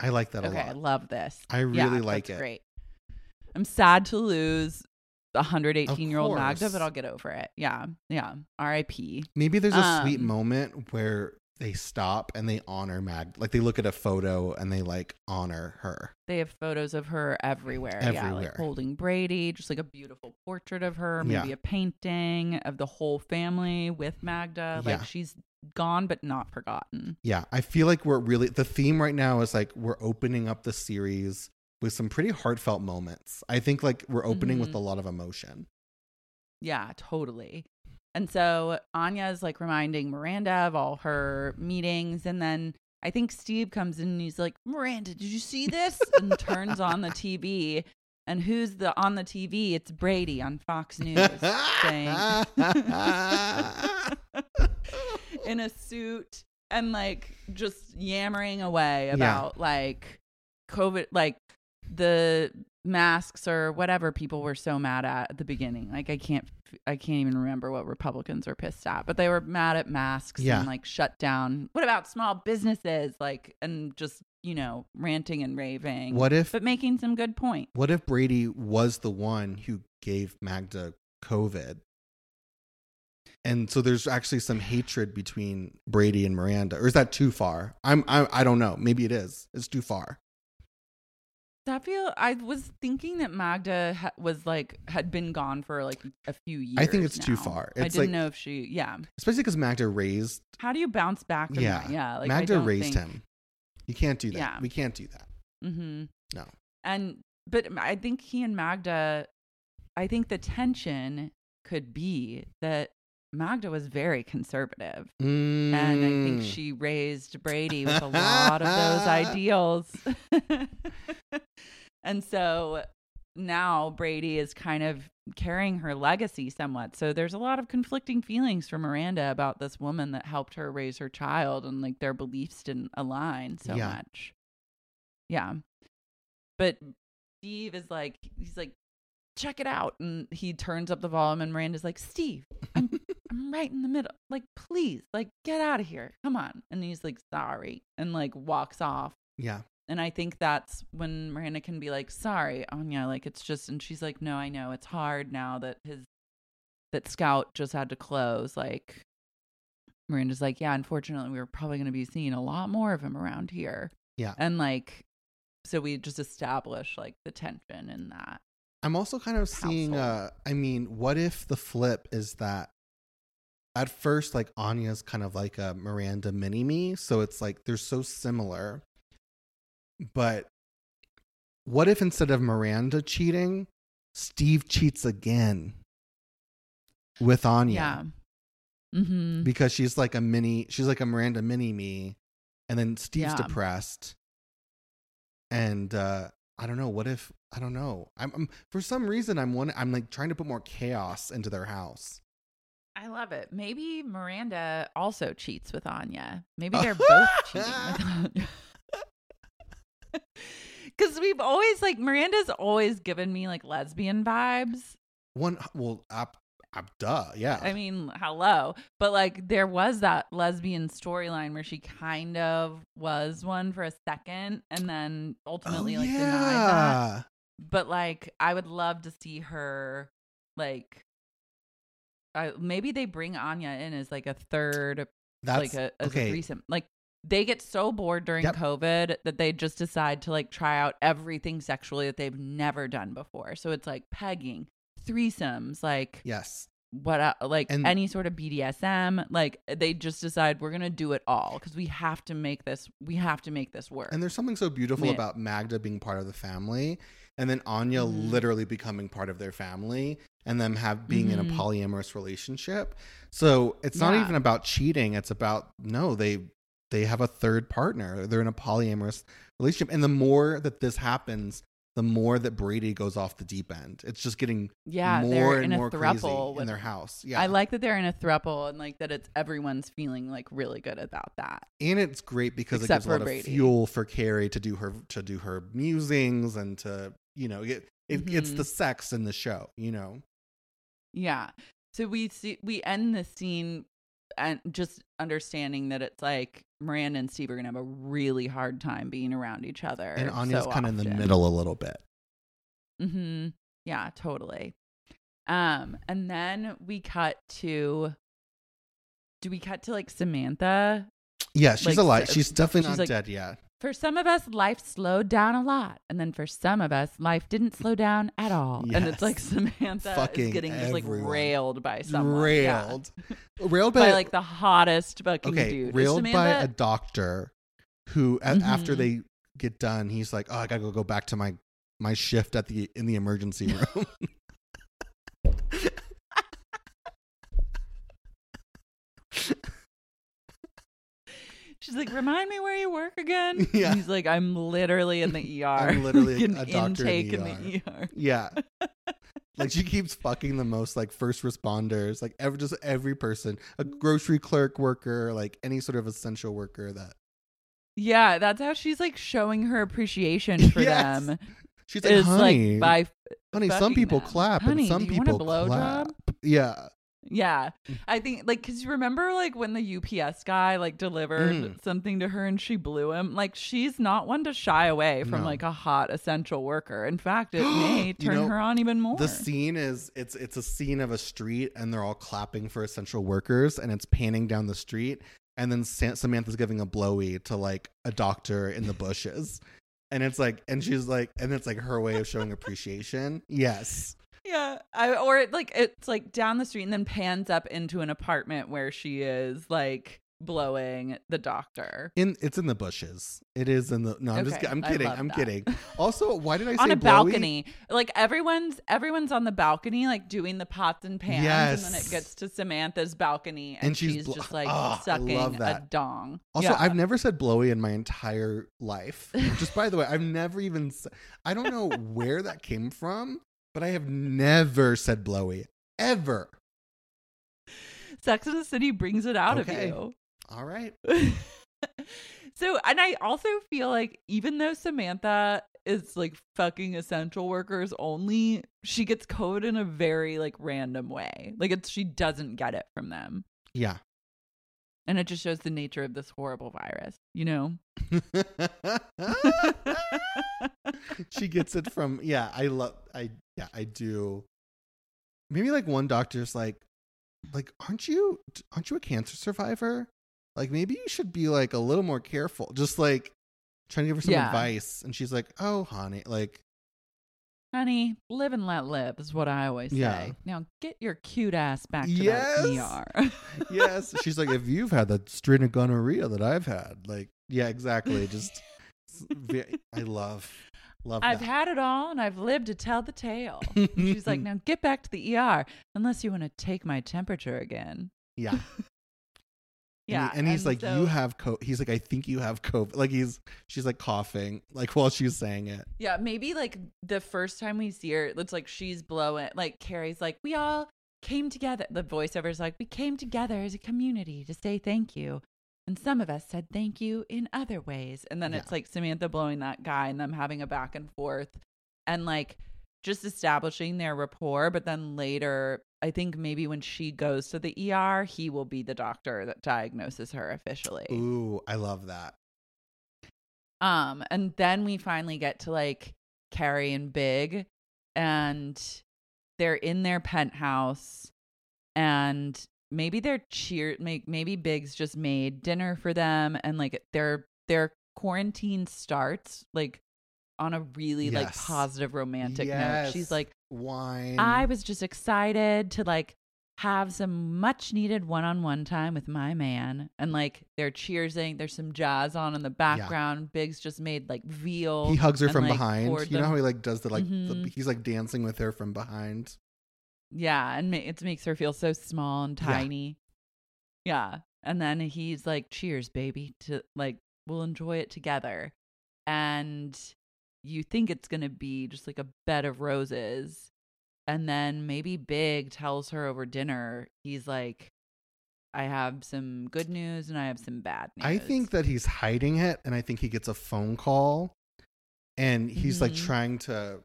I like that Okay, a lot. I love this. I really Yeah, like that's it. Great. I'm sad to lose the 118 year old Magda, but I'll get over it. Yeah. Yeah. R.I.P. Maybe there's a sweet Um, moment where they stop and they honor Mag. Like they look at a photo and they like honor her. They have photos of her everywhere. Yeah, Everywhere. like holding Brady, just like a beautiful portrait of her, maybe Yeah. a painting of the whole family with Magda. Like Yeah. she's gone but not forgotten. Yeah, I feel like we're really the theme right now is like we're opening up the series with some pretty heartfelt moments. I think like we're opening with Mhm. a lot of emotion. Yeah, totally. And so Anya is like reminding Miranda of all her meetings. And then I think Steve comes in and he's like, Miranda, did you see this? and turns on the TV. And who's the on the TV? It's Brady on Fox News saying in a suit and like just yammering away about like COVID, like the masks or whatever people were so mad at at the beginning. Like I can't, I can't even remember what Republicans were pissed at, but they were mad at masks Yeah. and like shut down. What about small businesses? Like and just you know ranting and raving. What if But making some good point. what if Brady was the one who gave Magda COVID? And so there's actually some hatred between Brady and Miranda, or is that too far? I'm I, I don't know. Maybe it is. It's too far. I feel I was thinking that Magda ha- was like had been gone for like a few years. I think it's too now. far. I didn't like- know if she. Yeah. Especially because Magda raised How do you bounce back? From yeah That? Yeah. Like Magda raised think, him. You can't do that. Yeah. We can't do that. Mm-hmm. No. And but I think he and Magda, I think the tension could be that Magda was very conservative. And I think Mm. she raised Brady with a lot of those ideals. and so now Brady is kind of carrying her legacy somewhat. So there's a lot of conflicting feelings for Miranda about this woman that helped her raise her child and like their beliefs didn't align so Yeah. much. Yeah. But Steve is like, he's like, check it out. And he turns up the volume and Miranda's like, Steve, I'm I'm right in the middle. Like, please, like, get out of here. Come on. And he's like, sorry. And like walks off. yeah. And I think that's when Miranda can be like, sorry, Anya, like it's just and she's like, No, I know. It's hard now that his that Scout just had to close. Like Miranda's like, Yeah, unfortunately we were probably gonna be seeing a lot more of him around here. Yeah. And like so we just establish like the tension in that. I'm also kind of seeing uh I mean, what if the flip is that at first like Anya's kind of like a Miranda mini me, so it's like they're so similar. But what if instead of Miranda cheating, Steve cheats again with Anya? Yeah. Mm-hmm. Because she's like a mini she's like a Miranda mini me and then Steve's Yeah. depressed. And uh I don't know. What if I don't know? I'm, I'm for some reason I'm one. I'm like trying to put more chaos into their house. I love it. Maybe Miranda also cheats with Anya. Maybe they're both cheating with Anya. Because we've always like Miranda's always given me like lesbian vibes. One well, up, up, duh, yeah. I mean, hello, but like there was that lesbian storyline where she kind of was one for a second, and then oh, ultimately oh, like yeah. denied that. But like, I would love to see her like. I, maybe they bring Anya in as like a third That's like a, as okay. a threesome. Like they get so bored during Yep. COVID that they just decide to like try out everything sexually that they've never done before. So it's like pegging, threesomes, like yes, what, like And- any sort of BDSM. Like they just decide we're gonna do it all because we have to make this. We have to make this work. and there's something so beautiful Yeah. about Magda being part of the family, and then Anya Mhm. literally becoming part of their family, and them have being in a Mhm. polyamorous relationship. So it's not Yeah. even about cheating. It's about no, they they have a third partner. They're in a polyamorous relationship, and the more that this happens, the more that Brady goes off the deep end. It's just getting yeah, more and in a more crazy throuple in their house. Yeah, I like that they're in a throuple and like that it's everyone's feeling like really good about that. and it's great because Except it gives a lot for of Brady. fuel for Carrie to do her to do her musings and to you know it, it it's Mhm. the sex in the show. You know, Yeah. So we see we end the scene and just understanding that it's like Miranda and Steve are gonna have a really hard time being around each other. and Anya's so kind of in the middle a little bit. Mm-hmm. Yeah, totally. Um, and then we cut to do we cut to like Samantha? Yeah, she's Like, alive. She's definitely she's not like- dead yet. For some of us, life slowed down a lot. And then for some of us, life didn't slow down at all. And it's like Samantha Fucking is getting just like railed by someone. yeah. railed, railed By, by, like the hottest fucking okay, dude. Railed by a doctor who, a- after mm-hmm. they get done, he's like, "Oh, I gotta go, go back to my my shift at the in the emergency room. She's like, remind me where you work again. Yeah. And he's like, I'm literally in the ER. I'm literally Like a an doctor in the intake in the ER. yeah. Like she keeps fucking the most like first responders, like every just every person, a grocery clerk worker, like any sort of essential worker that Yeah, that's how she's like showing her appreciation for Yes. them. she's like, honey, like by honey, some people them. clap Honey, and some do you want a people clap. blowjob? Yeah. Yeah. Mm. I think like cuz you remember like when the UPS guy like delivered Mm. something to her and she blew him. Like she's not one to shy away from No. like a hot essential worker. In fact, it may You turn know, her on even more. The scene is it's it's a scene of a street and they're all clapping for essential workers and it's panning down the street and then Sa- Samantha's giving a blowy to like a doctor in the bushes. And it's like and she's like and it's like her way of showing appreciation. Yes. Yeah, I, or it, like it's like down the street and then pans up into an apartment where she is like blowing the doctor In it's in the bushes. It is in the No, I'm just Okay, ki- I'm kidding. I'm that. kidding. Also, why did I say on a blowy? balcony. Like everyone's everyone's on the balcony, like doing the pots and pans, yes. and then it gets to Samantha's balcony, and, And she's she's, blo- just like ah, I sucking love a dong. Also, Yeah. I've never said blowy in my entire life. Just by the way, I've never even I don't know where that came from, but I have never said blowy ever. Sex in the City brings it out Okay. of you. All right. so, and I also feel like even though Samantha is like fucking essential workers only, she gets code in a very like random way. Like it's she doesn't get it from them. Yeah. And it just shows the nature of this horrible virus, you know? she gets it from yeah, I love I yeah, I do. Maybe like one doctor's like like aren't you aren't you a cancer survivor? Like maybe you should be like a little more careful. Just like trying to give her some Yeah. advice and she's like, "Oh, honey, like Honey, live and let live is what I always say. Now get your cute ass back to Yes. the ER. yes. She's like, if you've had the strain of gonorrhea that I've had, like, yeah, exactly. Just, I love, love I've that. had it all and I've lived to tell the tale. She's like, now get back to the ER unless you want to take my temperature again. yeah. Yeah. And, he- and he's like, so- you have COVID. He's like, I think you have COVID. Like, he's, she's like coughing, like, while she's saying it. Yeah, maybe like the first time we see her, it's like she's blowing. Like Carrie's like, we all came together. The voiceover's like, we came together as a community to say thank you. And some of us said thank you in other ways. And then Yeah. it's like Samantha blowing that guy and them having a back and forth and like just establishing their rapport. But then later, I think maybe when she goes to the ER, he will be the doctor that diagnoses her officially. Ooh, I love that. Um, and then we finally get to like Carrie and Big, and they're in their penthouse, and maybe they're cheer. Make maybe Big's just made dinner for them, and like their their quarantine starts like on a really like positive romantic note. She's like, Wine. I was just excited to like have some much needed one on one time with my man. And like they're cheersing. There's some jazz on in the background. Biggs just made like veal. he hugs her and, from like, behind. You know them- how he like does the like, the, Mhm. he's like dancing with her from behind. Yeah. And ma- it makes her feel so small and tiny. Yeah. And then he's like, cheers, baby, to like, we'll enjoy it together. And you think it's going to be just like a bed of roses. And then maybe Big tells her over dinner, he's like, I have some good news and I have some bad news. I think that he's hiding it, and I think he gets a phone call, and he's like Mhm. trying to,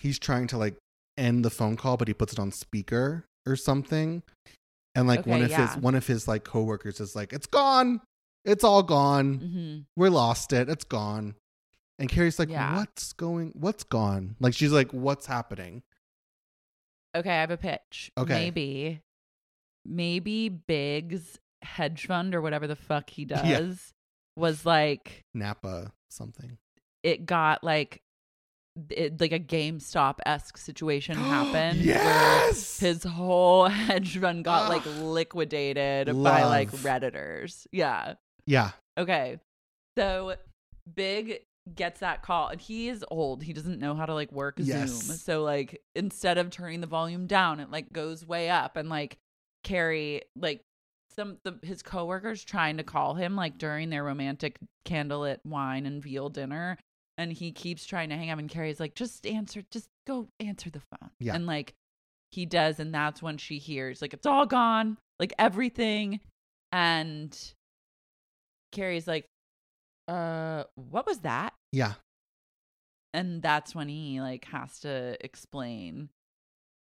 he's trying to like end the phone call, but he puts it on speaker or something, and like one of yeah. his one of his like coworkers is like, "It's gone, it's all gone, hmm we lost it, it's gone," and Carrie's like, Yeah. "What's going? What's gone?" Like she's like, "What's happening?" Okay, I have a pitch. Okay. Maybe, maybe Big's hedge fund or whatever the fuck he does Yeah. was like, Napa something. it got like, it, like a GameStop esque situation happened. where yes, his whole hedge fund got like liquidated by like Love. redditors. Yeah. yeah, Okay. So Big gets that call and he is old. He doesn't know how to like work Yes. Zoom. So like instead of turning the volume down, it like goes way up and like Carrie like some the his coworkers trying to call him like during their romantic candlelit wine and veal dinner and he keeps trying to hang up and Carrie's like just answer just go answer the phone. Yeah. And like he does and that's when she hears like it's all gone, like everything and Carrie's like uh what was that? Yeah. and that's when he like has to explain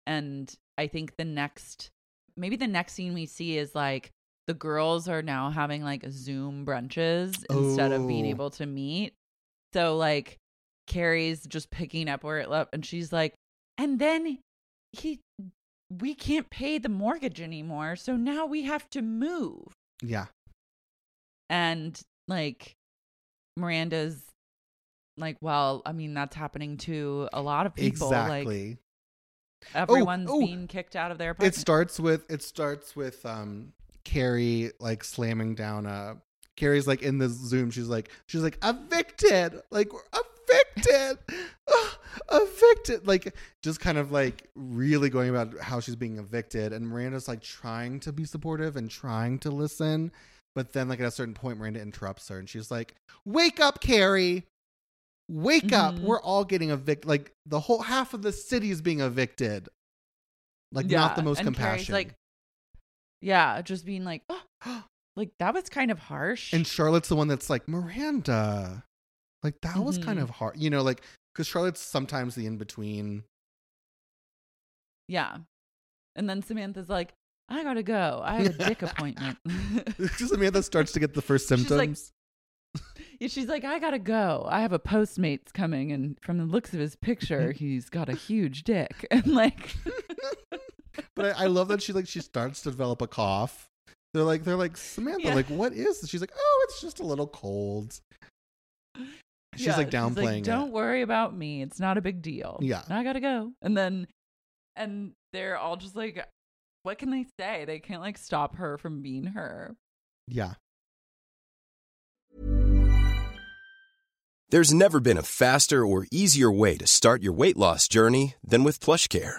and i think the next maybe the next scene we see is like the girls are now having like zoom brunches instead of being Oh. able to meet so like carrie's just picking up where it left and she's like and then he we can't pay the mortgage anymore so now we have to move Yeah. and like Miranda's like, well, I mean, that's happening to a lot of people. Like Exactly. everyone's oh. being kicked out of their apartment. It starts with it starts with um Carrie like slamming down a Carrie's like in the Zoom. She's like she's like evicted. Like we're evicted. Ah, evicted. Like just kind of like really going about how she's being evicted, and Miranda's like trying to be supportive and trying to listen, but then like at a certain point, Miranda interrupts her, and she's like, "Wake up, Carrie." Wake up. Mhm. We're all getting evicted. Like the whole half of the city is being evicted. Like Yeah, not the most and Carrie's like, yeah, just being like, oh, like that was kind of harsh. and Charlotte's the one that's like Miranda, like that was kind Mhm. of hard, you know, like because Charlotte's sometimes the in between. yeah, and then Samantha's like, I gotta go. I have a dick appointment. Samantha starts to get the first She's like- symptoms. Yeah, She's like, I gotta go. I have a Postmates coming, and from the looks of his picture, he's got a huge dick. And like, but I, I love that she like she starts to develop a cough. They're like they're like Samantha, Yeah. like what is this? She's like, oh, it's just a little cold. She's Yeah, like downplaying Don't it. worry about me. It's not a big deal. Yeah. I gotta go. And then, and they're all just like, what can they say? They can't like stop her from being her. Yeah, There's never been a faster or easier way to start your weight loss journey than with PlushCare.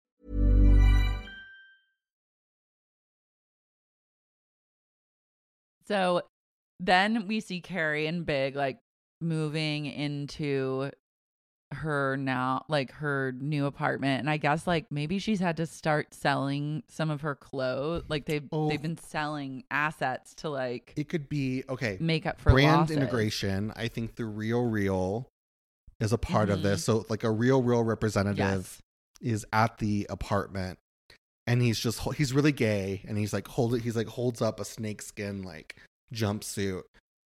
So then we see Carrie and Big like moving into her now like her new apartment and i guess like maybe she's had to start selling some of her clothes like they've Oh. they've been selling assets to like it could be okay. make up for brand losses. integration. I think the Real Real is a part of Mhm. this. So like a Real Real representative Yes. is at the apartment and he's just he's really gay and he's like hold it he's like holds up a snakeskin like jumpsuit.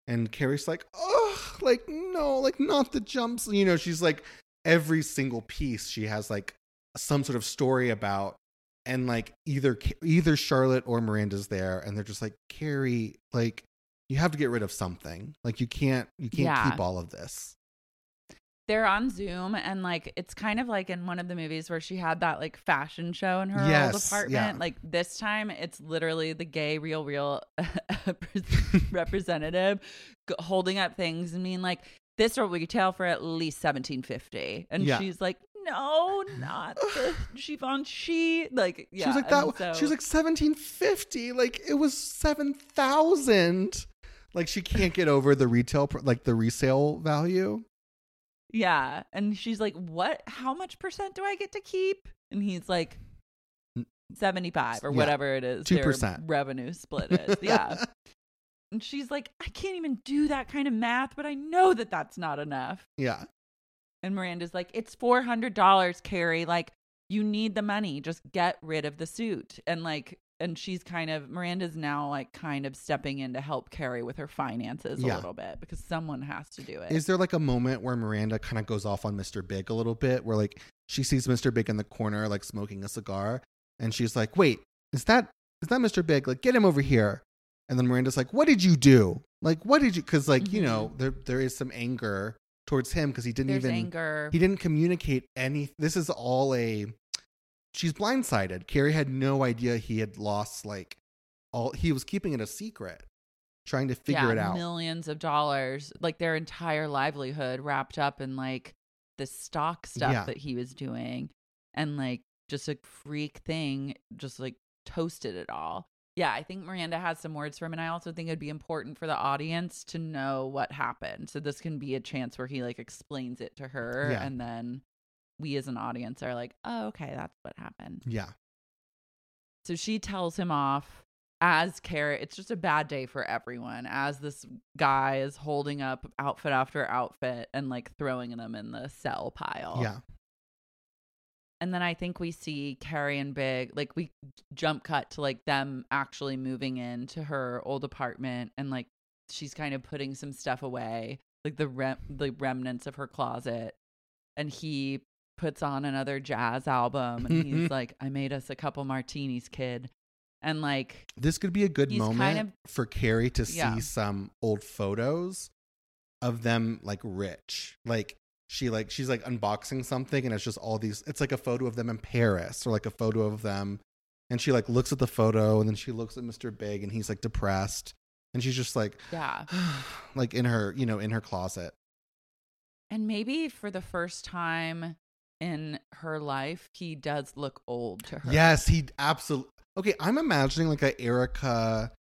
And Carrie's like oh like no like not the jumps you know she's like every single piece she has like some sort of story about and like either either Charlotte or Miranda's there and they're just like Carrie like you have to get rid of something. Like you can't you can't Yeah. keep all of this they're on Zoom and like it's kind of like in one of the movies where she had that like fashion show in her old apartment. yeah. Like this time it's literally the gay real real representative holding up things and being like this will retail for at least 1750 and Yeah. she's like no not the Givenchy like yeah she was like that. so- she was like seventeen fifty. Like it was seven thousand. Like she can't get over the retail, like the resale value. Yeah. And she's like, What? How much percent do I get to keep? And he's like, 75 or Yeah. whatever it is. their 2%. revenue split is. Yeah. and she's like, I can't even do that kind of math, but I know that that's not enough. yeah. And Miranda's like, It's $400, Carrie. Like, you need the money. Just get rid of the suit. And like, and she's kind of Miranda's now like kind of stepping in to help Carrie with her finances a little bit because someone has to do it. Is there like a moment where Miranda kind of goes off on Mr. Big a little bit, where like she sees Mr. Big in the corner, like smoking a cigar, and she's like, "Wait, is that is that Mr. Big? Like, get him over here." And then Miranda's like, "What did you do? Like, what did you?" Because like you know, there there is some anger towards him because he didn't Mm-hmm. There's even anger. he didn't communicate any. This is all a. She's blindsided. Carrie had no idea he had lost like all. He was keeping it a secret, trying to figure yeah, it out. Millions of dollars, like their entire livelihood wrapped up in like the stock stuff Yeah. that he was doing and like just a freak thing, just like toasted it all. Yeah, I think Miranda has some words for him. And I also think it'd be important for the audience to know what happened. So this can be a chance where he like explains it to her. Yeah. And then we as an audience are like, oh, okay, that's what happened. yeah. So she tells him off as Carrie. It's just a bad day for everyone as this guy is holding up outfit after outfit and like throwing them in the sell pile. Yeah. And then I think we see Carrie and Big, like we jump cut to like them actually moving into her old apartment and like she's kind of putting some stuff away, like the rem- the remnants of her closet. And he puts on another jazz album and he's mm-hmm. like, I made us a couple martinis, kid. And like This could be a good moment kind of- for Carrie to see Yeah. some old photos of them like rich. Like she like she's like unboxing something and it's just all these it's like a photo of them in Paris or like a photo of them and she like looks at the photo and then she looks at Mr. Big and he's like depressed and she's just like Yeah. like in her, you know, in her closet. And maybe for the first time in her life, he does look old to her. Yes, he absolutely. Okay, I'm imagining like a Erika,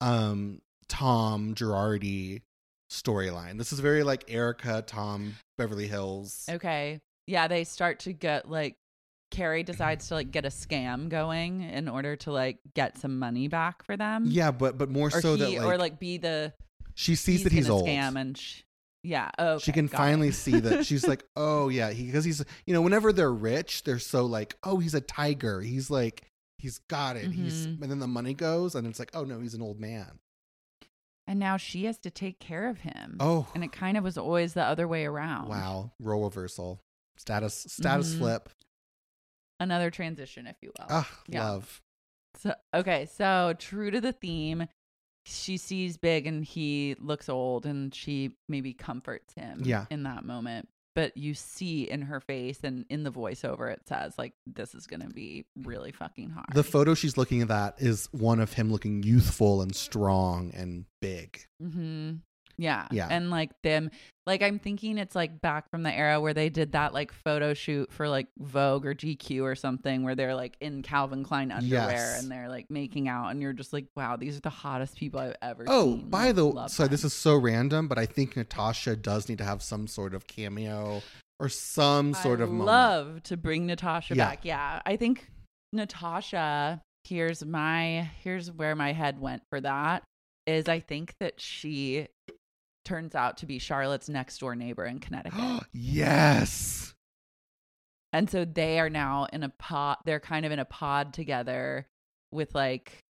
um, Tom Girardi storyline. This is very like Erika, Tom, Beverly Hills. Okay. Yeah, they start to get like Carrie decides to like get a scam going in order to like get some money back for them. Yeah, but but more Or so he, that like, or like be the she sees that he's old. Scam and sh- yeah. Oh, she can finally see that she's like, oh yeah, he because he's you know whenever they're rich, they're so like, oh he's a tiger. He's like he's got it. He's Mhm. and then the money goes and it's like, oh no, he's an old man. And now she has to take care of him. Oh. And it kind of was always the other way around. Wow, role reversal, status status Mhm. flip. Another transition, if you will. Ah, Yeah. love. So okay, so true to the theme, she sees Big and he looks old and she maybe comforts him Yeah. in that moment. But you see in her face and in the voiceover it says like this is gonna be really fucking hard. The photo she's looking at that is one of him looking youthful and strong and big. hmm Yeah. Yeah. And like them like I'm thinking it's like back from the era where they did that like photo shoot for like Vogue or GQ or something where they're like in Calvin Klein underwear Yes. and they're like making out and you're just like, wow, these are the hottest people I've ever Oh, seen. by Like, the way, so them. this is so random, but I think Natasha does need to have some sort of cameo or some sort I of moment. love to bring Natasha Yeah. back. Yeah, I think Natasha. Here's my here's where my head went for that. Is I think that she turns out to be Charlotte's next door neighbor in Connecticut, yes. and so they are now in a pod. They're kind of in a pod together with like,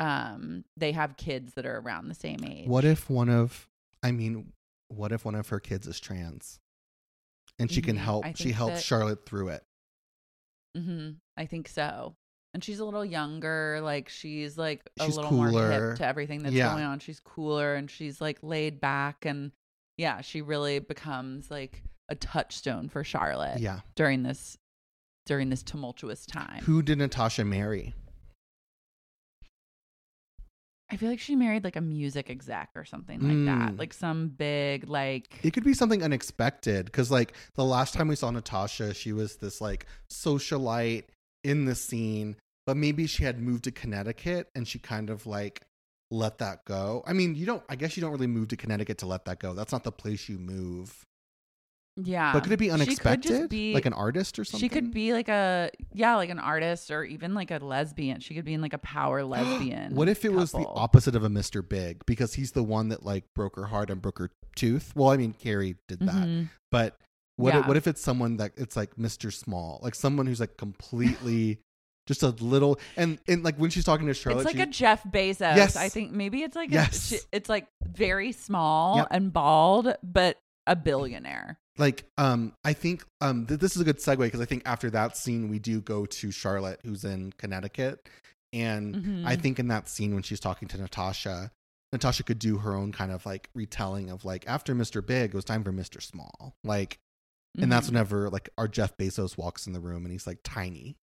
um, they have kids that are around the same age. What if one of I mean, what if one of her kids is trans? And she can Mhm. help she helps that- Charlotte through it. Mm-hmm. I think so. And she's a little younger. Like she's like a She's little more hip to everything that's Yeah. going on. She's cooler and she's like laid back and yeah, she really becomes like a touchstone for Charlotte Yeah. during this during this tumultuous time. Who did Natasha marry? I feel like she married like a music exec or something like that. Mm. Like some big like It could be something unexpected because, like, the last time we saw Natasha, she was this like socialite in the scene, but maybe she had moved to Connecticut and she kind of like let that go. I mean, you don't. I guess you don't really move to Connecticut to let that go. That's not the place you move. yeah. but could it be unexpected, be- like an artist or something? She could be like a yeah, like an artist or even like a lesbian. She could be in like a power lesbian. What if it was the opposite of a Mr. Big because he's the one that like broke her heart and broke her tooth? Well, I mean, Carrie did that, Mhm. but what if, what if it's someone that it's like Mr. Small, like someone who's like completely Just a little, and and like when she's talking to Charlotte, it's like she- a Jeff Bezos. Yes. I think maybe it's like Yes. a, it's like very small Yep. and bald, but a billionaire. like um i think um th- this is a good segue because i think after that scene we do go to charlotte who's in connecticut and Mhm. i think in that scene when she's talking to natasha natasha could do her own kind of like retelling of like after mr big it was time for mr small like and that's Mhm. whenever like our jeff bezos walks in the room and he's like tiny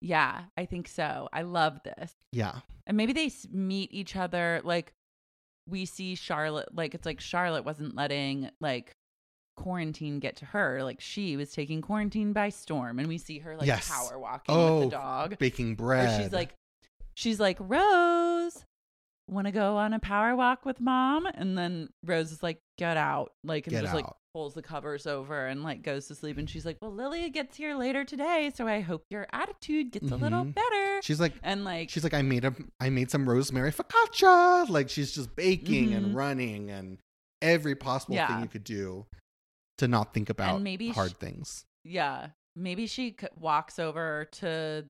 yeah, I think so. I love this. yeah And maybe they meet each other like we see Charlotte like it's like Charlotte wasn't letting like quarantine get to her like she was taking quarantine by storm and we see her like Yes. power walking oh with the dog baking bread she's like she's like Rose want to go on a power walk with mom and then Rose is like get out like and Get just like out. Pulls the covers over and like goes to sleep and she's like well Lily gets here later today so I hope your attitude gets a little Mhm. better she's like and like she's like i made a i made some rosemary focaccia like she's just baking Mhm. and running and every possible Yeah. thing you could do to not think about maybe hard things Yeah. Maybe she walks over to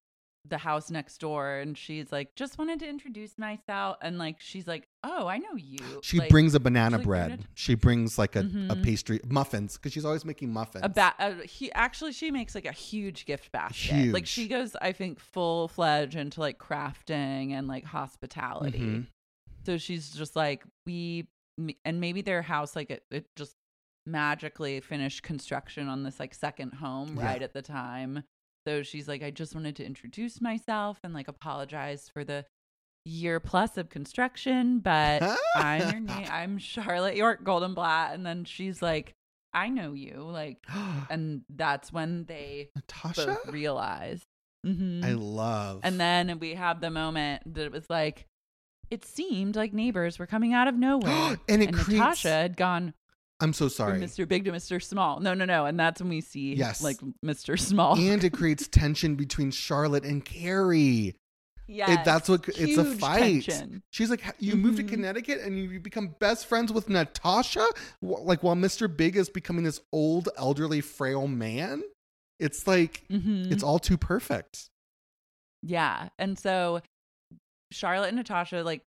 the house next door and she's like, just wanted to introduce myself. And like, she's like, oh, I know you. she Like, brings a banana like, bread she brings like a, a Mhm. pastry muffins because she's always making muffins a ba- a, he, actually, she makes like a huge gift basket. huge. Like, she goes, I think, full fledged into like crafting and like hospitality. Mhm. So she's just like, we, and maybe their house, like, it, it just magically finished construction on this like second home Yeah. right at the time. So she's like, I just wanted to introduce myself and like apologize for the year plus of construction, but I'm your name. I'm Charlotte York Goldenblatt. And then she's like, I know you. Like, and that's when they natasha both realize. Mhm. i love And then we have the moment that it was like, it seemed like neighbors were coming out of nowhere. And it Natasha creates- had gone i'm so from sorry Mr. Big to Mr. Small. No, no, no. And that's when we see Yes. like Mr. Small. and it creates tension between charlotte and carrie. It, that's what it's a fight. tension. She's like, you move to. Connecticut and you become best friends with Natasha, like while Mr. Big is becoming this old, elderly, frail man. It's like Mhm. it's all too perfect. Yeah. And so Charlotte and Natasha, like,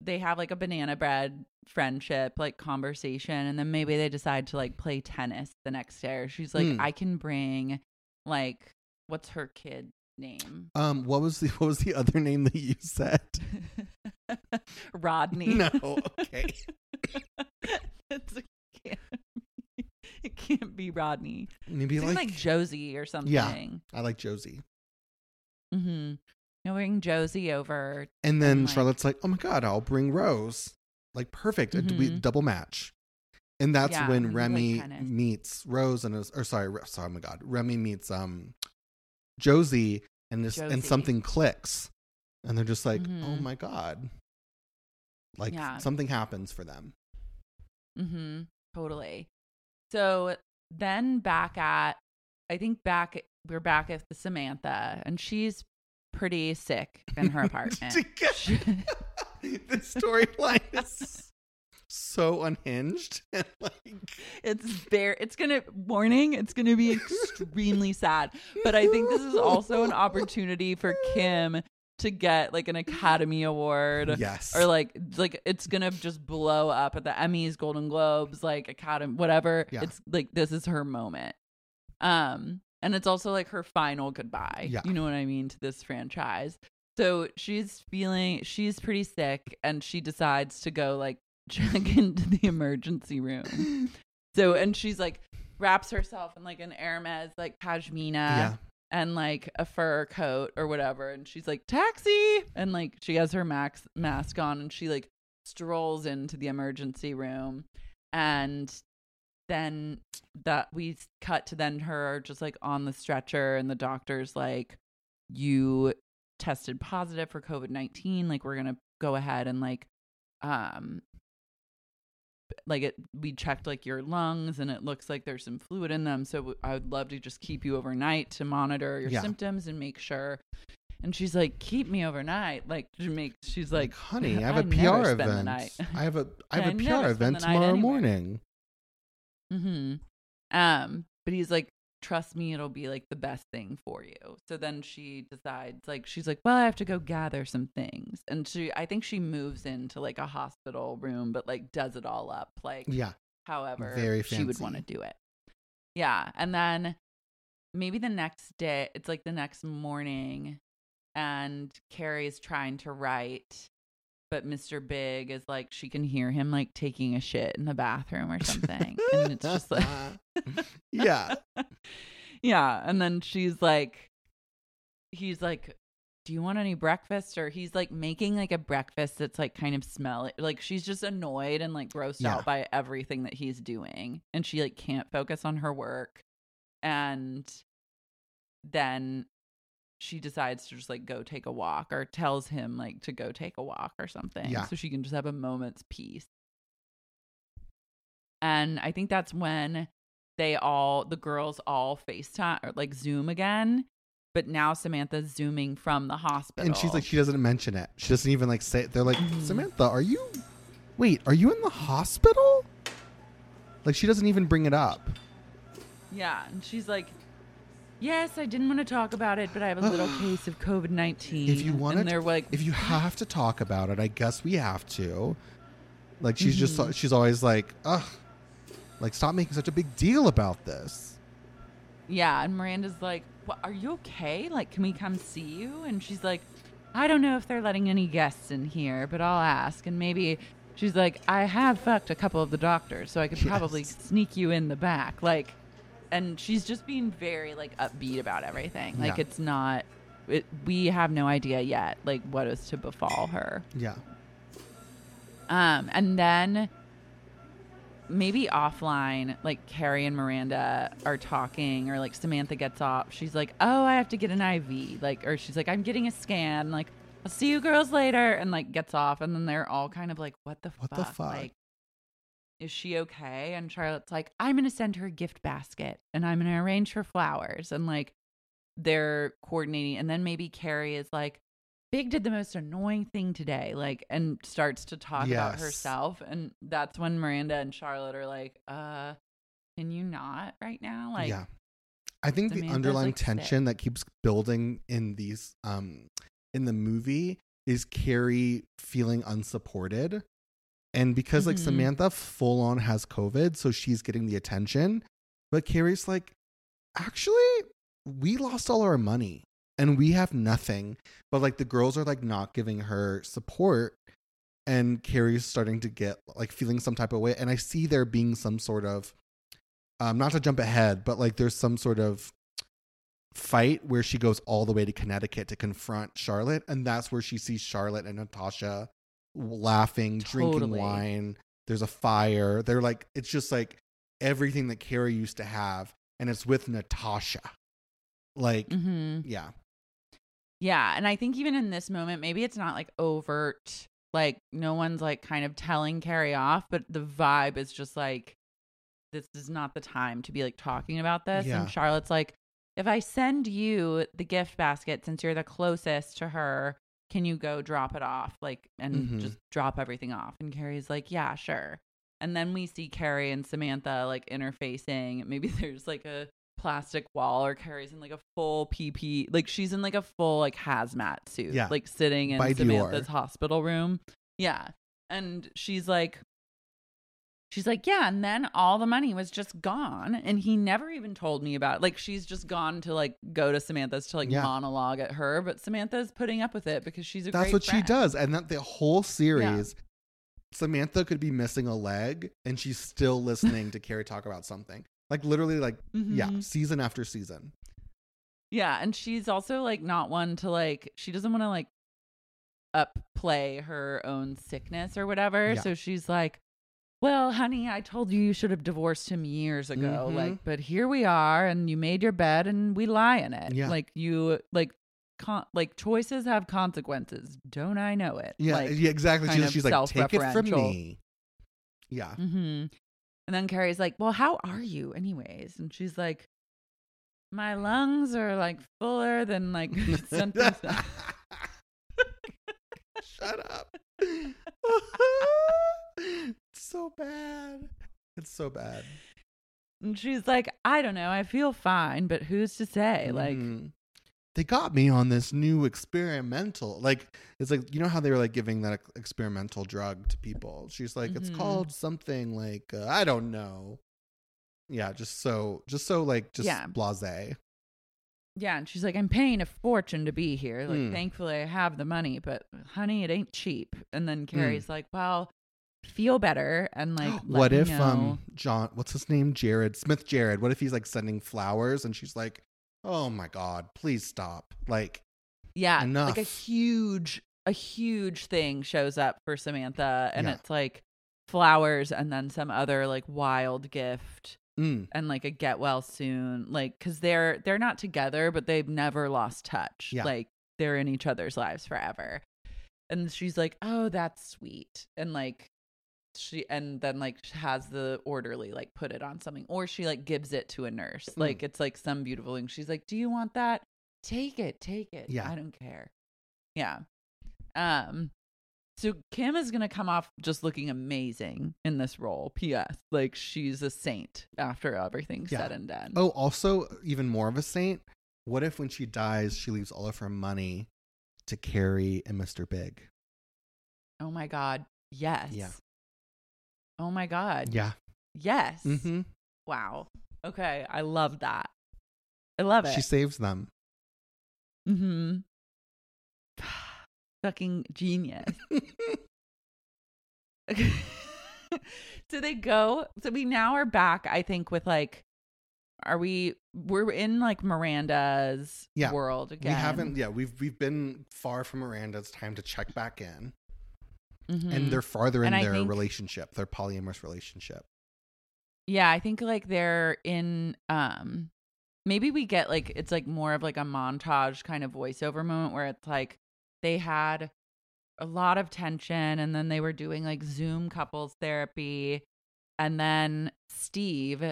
they have like a banana bread friendship, like conversation. And then maybe they decide to like play tennis the next day. Or she's like, Hmm. I can bring, like, what's her kid name? Um, what was the what was the other name that you said? Rodney. No, okay. it's, it, can't be, it can't be Rodney. Maybe It's like, like, Josie or something. Yeah i like Josie. Mm-hmm. You'll bring Josie over. And then And, like- Charlotte's like, "Oh my god, I'll bring Rose." Like perfect, a d- Mhm. double match. And that's Yeah, when and we play Remy tennis. meets Rose and is, or sorry, sorry, oh my god, Remy meets um Josie and this and something clicks, and they're just like, "Oh Mhm. my god!" Like Yeah. something happens for them. Mm-hmm. Totally. So then back at, I think back, we're back at the Samantha, and she's pretty sick in her apartment. The storyline is so unhinged and like it's very, it's gonna, warning, it's gonna be extremely sad. But I think this is also an opportunity for Kim to get like an Academy Award. yes or like like it's gonna just blow up at the Emmys, Golden Globes, like Academy, whatever. Yeah. It's like this is her moment. Um, and it's also like her final goodbye. Yeah. You know what I mean to this franchise. So she's feeling she's pretty sick, and she decides to go like check into the emergency room. So and she's like wraps herself in like an Hermes like pashmina yeah and like a fur coat or whatever and she's like taxi and like she has her max mask on and she like strolls into the emergency room and then that we cut to then her just like on the stretcher and the doctor's like you tested positive for covid-19 like we're gonna go ahead and like um like it we checked like your lungs and it looks like there's some fluid in them so i would love to just keep you overnight to monitor your Yeah. symptoms and make sure and she's like keep me overnight like to make she's like honey i have a pr event. i have a i have a pr event tomorrow morning. Mm-hmm. Um but he's like trust me, it'll be like the best thing for you. So then she decides, like, she's like, well, I have to go gather some things. And she, I think she moves into like a hospital room, but like does it all up, like, Yeah. however Very fancy. she would want to do it. Yeah. And then maybe the next day, it's like the next morning, and Carrie's trying to write, but Mr. Big is like, she can hear him like taking a shit in the bathroom or something. and it's just like, yeah. yeah. And then she's like, he's like, do you want any breakfast? Or he's like making like a breakfast that's like kind of smelly. Like she's just annoyed and like grossed Yeah. out by everything that he's doing. And she like can't focus on her work. And then she decides to just like go take a walk or tells him like to go take a walk or something. Yeah. So she can just have a moment's peace. And I think that's when they all the girls all FaceTime or like Zoom again. But now Samantha's zooming from the hospital. And she's like, she doesn't mention it. She doesn't even like say. They're like, Mhm. Samantha, are you? Wait, are you in the hospital? Like she doesn't even bring it up. Yeah, and she's like, "Yes, I didn't want to talk about it, but I have a little case of COVID nineteen. If you want and to, they're like, if you have to talk about it, I guess we have to. Like she's Mhm. just, she's always like, ugh, like stop making such a big deal about this. yeah, and Miranda's like, what, "Are you okay? Like, can we come see you?" And she's like, "I don't know if they're letting any guests in here, but I'll ask." And maybe she's like, "I have fucked a couple of the doctors, so I could probably Yes. sneak you in the back." Like, and she's just being very like upbeat about everything. Like, Yeah. it's not. It, we have no idea yet, like what is to befall her. Yeah, Um, and then maybe offline, like Carrie and Miranda are talking, or like Samantha gets off. She's like, "Oh, I have to get an IV," like, or she's like, "I'm getting a scan." Like, I'll see you girls later, and like gets off, and then they're all kind of like, "What the What fuck? the fuck? Like, is she okay?" And Charlotte's like, "I'm gonna send her a gift basket, and I'm gonna arrange for flowers," and like they're coordinating, and then maybe Carrie is like. Big did the most annoying thing today, like, and starts to talk about herself. And that's when Miranda and Charlotte are like, uh, can you not right now? Like, yeah. I think the Samantha's, underlying like, sick. tension that keeps building in these, um, in the movie is Carrie feeling unsupported, and because like Mhm. Samantha full on has COVID, so she's getting the attention, but Carrie's like, actually, we lost all our money and we have nothing. But like the girls are like not giving her support. And Carrie's starting to get like feeling some type of way. And I see there being some sort of, um, not to jump ahead, but like there's some sort of fight where she goes all the way to Connecticut to confront Charlotte. And that's where she sees Charlotte and Natasha laughing, drinking wine. There's a fire. They're like, it's just like everything that Carrie used to have. And it's with Natasha. Like, hmm yeah. yeah. And I think even in this moment, maybe it's not like overt, like, no one's like kind of telling Carrie off, but the vibe is just like, this is not the time to be like talking about this. Yeah. And Charlotte's like, if I send you the gift basket, since you're the closest to her, can you go drop it off? Like, and Mhm. just drop everything off. And Carrie's like, yeah, sure. And then we see Carrie and Samantha like interfacing. Maybe there's like a plastic wall or Carrie's in like a full PP. Like she's in like a full like hazmat suit. Yeah. Like sitting in By Samantha's Dior. hospital room. Yeah. And she's like, She's like, yeah, and then all the money was just gone, and he never even told me about. It. Like, she's just gone to like go to Samantha's to like Yeah. monologue at her, but Samantha's putting up with it because she's a That's what she does. And that the whole series, Samantha could be missing a leg and she's still listening to Carrie talk about something. Like literally, like, yeah, Mhm. season after season. Yeah, and she's also like not one to like she doesn't want to like upplay her own sickness or whatever. Yeah. So she's like, "Well, honey, I told you you should have divorced him years ago. Mhm. Like, but here we are and you made your bed and we lie in it. Yeah. Like you like con- like choices have consequences. Don't I know it? Yeah, Like, yeah exactly. She's, she's like, take it from me. Yeah. Mm-hmm. And then Carrie's like, "Well, how are you, anyways?" And she's like, "My lungs are like fuller than like something." Shut up. it's so bad. It's so bad. And she's like, I don't know. I feel fine, but who's to say? Like, Mhm. they got me on this new experimental like it's like you know how they were like giving that experimental drug to people she's like it's Mhm. called something like uh, i don't know yeah just so just so like just Yeah. blase yeah. And she's like, I'm paying a fortune to be here. Like, Mm. thankfully, I have the money, but honey, it ain't cheap. And then Mm. Carrie's like, well, feel better. And like, what if um john what's his name Jerrod smith Jerrod what if he's like sending flowers and she's like oh my god please stop like yeah, enough. like a huge, a huge thing shows up for Samantha. And Yeah. it's like flowers and then some other like wild gift. mm, and like a get well soon like because they're they're not together but they've never lost touch Yeah. like they're in each other's lives forever and she's like oh that's sweet and like she and then like has the orderly like put it on something or she like gives it to a nurse Mm. like it's like some beautiful thing she's like do you want that take it take it Yeah. i don't care yeah um so Kim is to come off just looking amazing in this role. P.S. Like she's a saint after everything's Yeah. said and done. oh also even more of a saint what if when she dies she leaves all of her money to carrie and mr big Oh my God. Yes. Yeah. Oh my God. yeah Yes. mm-hmm. Wow. Okay. I love that. I love it. she saves them mm-hmm. Fucking genius. so they go. So we now are back, I think, with like, are we, we're in like Miranda's Yeah. world again. We haven't. Yeah, we've we've been far from Miranda. It's time to check back in, Mhm. and they're farther in And their think- relationship, their polyamorous relationship. Yeah, I think like they're in um maybe we get like it's like more of like a montage kind of voiceover moment where it's like they had a lot of tension and then they were doing like Zoom couples therapy and then Steve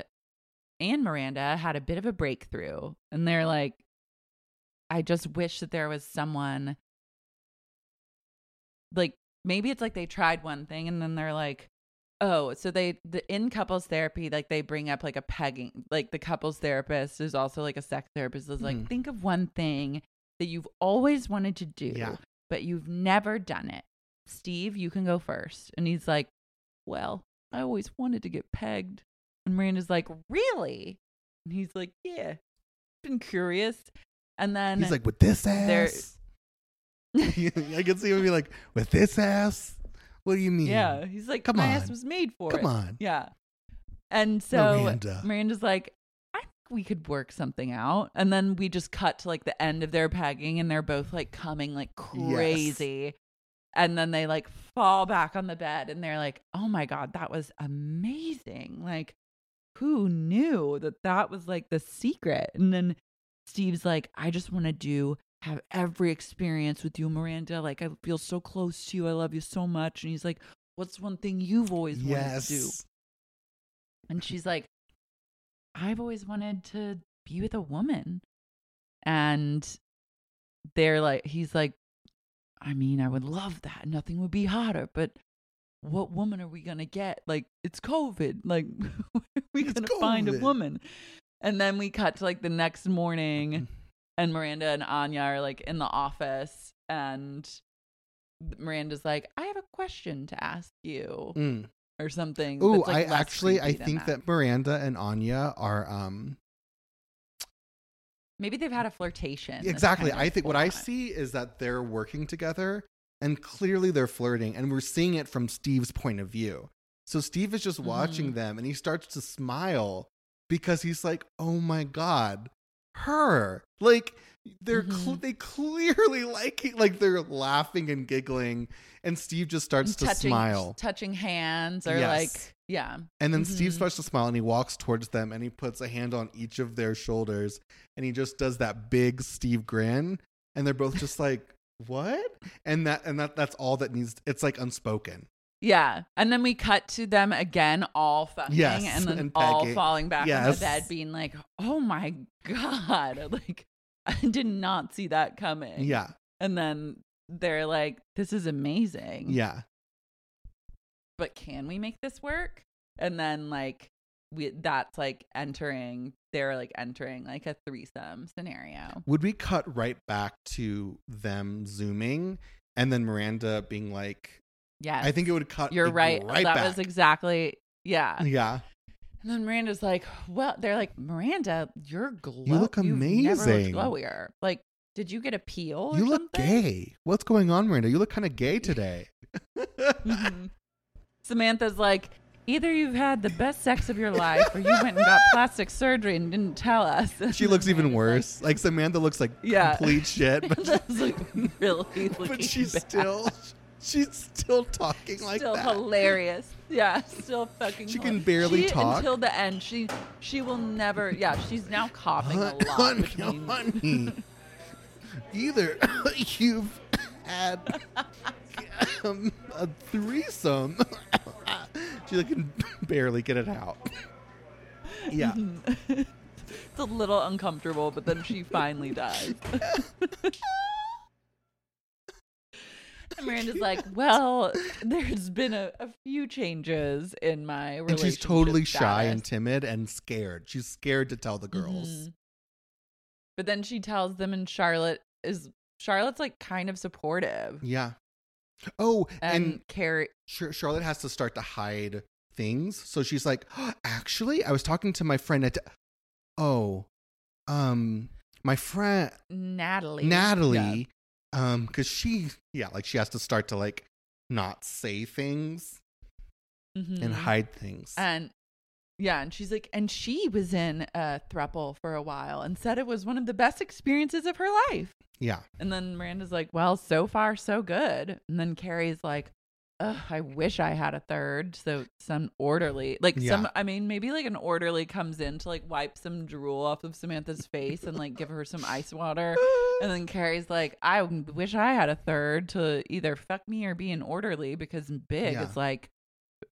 and Miranda had a bit of a breakthrough and they're like I just wish that there was someone like maybe it's like they tried one thing and then they're like Oh, so they the in couples therapy, like they bring up like a pegging, like the couples therapist is also like a sex therapist. Is like Mhm. think of one thing that you've always wanted to do, Yeah. but you've never done it. Steve, you can go first, and he's like, "Well, I always wanted to get pegged," and Miranda's like, "Really?" And he's like, "Yeah, been curious." And then He's like, with this ass. I can see him be like, with this ass. What do you mean? Yeah, he's like, Come my on. ass was made for Come it. on. Yeah. And so Miranda. Miranda's like, I think we could work something out. And then we just cut to like the end of their pegging and they're both like coming like crazy. And then they like fall back on the bed and they're like, oh my God, that was amazing. Like, who knew that that was like the secret? And then Steve's like, I just want to do have every experience with you, Miranda. Like, I feel so close to you. I love you so much. And he's like, What's one thing you've always wanted to do? And she's like, I've always wanted to be with a woman. And they're like, he's like, I mean, I would love that. Nothing would be hotter, but what woman are we going to get? Like, it's COVID. Like, we going to find a woman? And then we cut to like the next morning, and Miranda and Anya are like in the office, and Miranda's like, I have a question to ask you Mm. or something. Ooh, like, I actually I think that Miranda and Anya are um maybe they've had a flirtation. exactly. kind of I think what I see is that they're working together and clearly they're flirting and we're seeing it from Steve's point of view. So Steve is just watching Mhm. them and he starts to smile because he's like, "Oh my god, her." Like they're cl- Mhm. they clearly like it. like they're laughing and giggling and Steve just starts And to touching, smile. touching hands, or Yes. like, yeah, And then Steve Mhm. starts to smile and he walks towards them and he puts a hand on each of their shoulders and he just does that big Steve grin and they're both just like, "What?" And that and that that's all that needs it's like unspoken. Yeah. And then we cut to them again, all fucking, Yes, and then and all falling back on the bed, being like, "Oh my god!" Like, I did not see that coming. Yeah. And then they're like, "This is amazing." Yeah. but can we make this work? And then like we that's like entering they're like entering like a threesome scenario. Would we cut right back to them zooming and then Miranda being like, Yes. I think it would cut. You're like, right. Right that back. was exactly yeah. Yeah. And then Miranda's like, "Well, they're like, Miranda, you're glow. You look you've never amazing. looked glowier. Like, did you get a peel? or You look something?" gay. What's going on, Miranda? You look kind of gay today. Mhm. Samantha's like, either you've had the best sex of your life, or you went and got plastic surgery and didn't tell us. she looks even worse. Like, Samantha looks like Yeah. complete shit, but, Like, like, really but she's bad. still she's still talking like still that. hilarious. Yeah, still fucking. She can barely She- talk. until the end. She she will never. Yeah, she's now coughing a lot. Which means- Either you've had um, a threesome. she can barely get it out. Yeah. it's a little uncomfortable, but then she finally does. And Miranda's like, well, there's been a, a few changes in my And she's totally shy and timid and scared. She's scared to tell the girls. Mhm. But then she tells them, and Charlotte is Charlotte's like kind of supportive, Yeah. Oh, and, and, Carrie. Charlotte has to start to hide things. So she's like, actually, I was talking to my friend at. Oh, um, my friend Natalie. Natalie, um, because she, yeah, like she has to start to like not say things. Mhm. and hide things. And yeah, and she's like, and she was in a thruple for a while and said it was one of the best experiences of her life. yeah, And then Miranda's like, well, so far so good. And then Carrie's like, Ugh, I wish I had a third. So some orderly, like some, I mean, maybe like an orderly comes in to like wipe some drool off of Samantha's face and like give her some ice water. And then Carrie's like, I wish I had a third to either fuck me or be an orderly because big Yeah. is like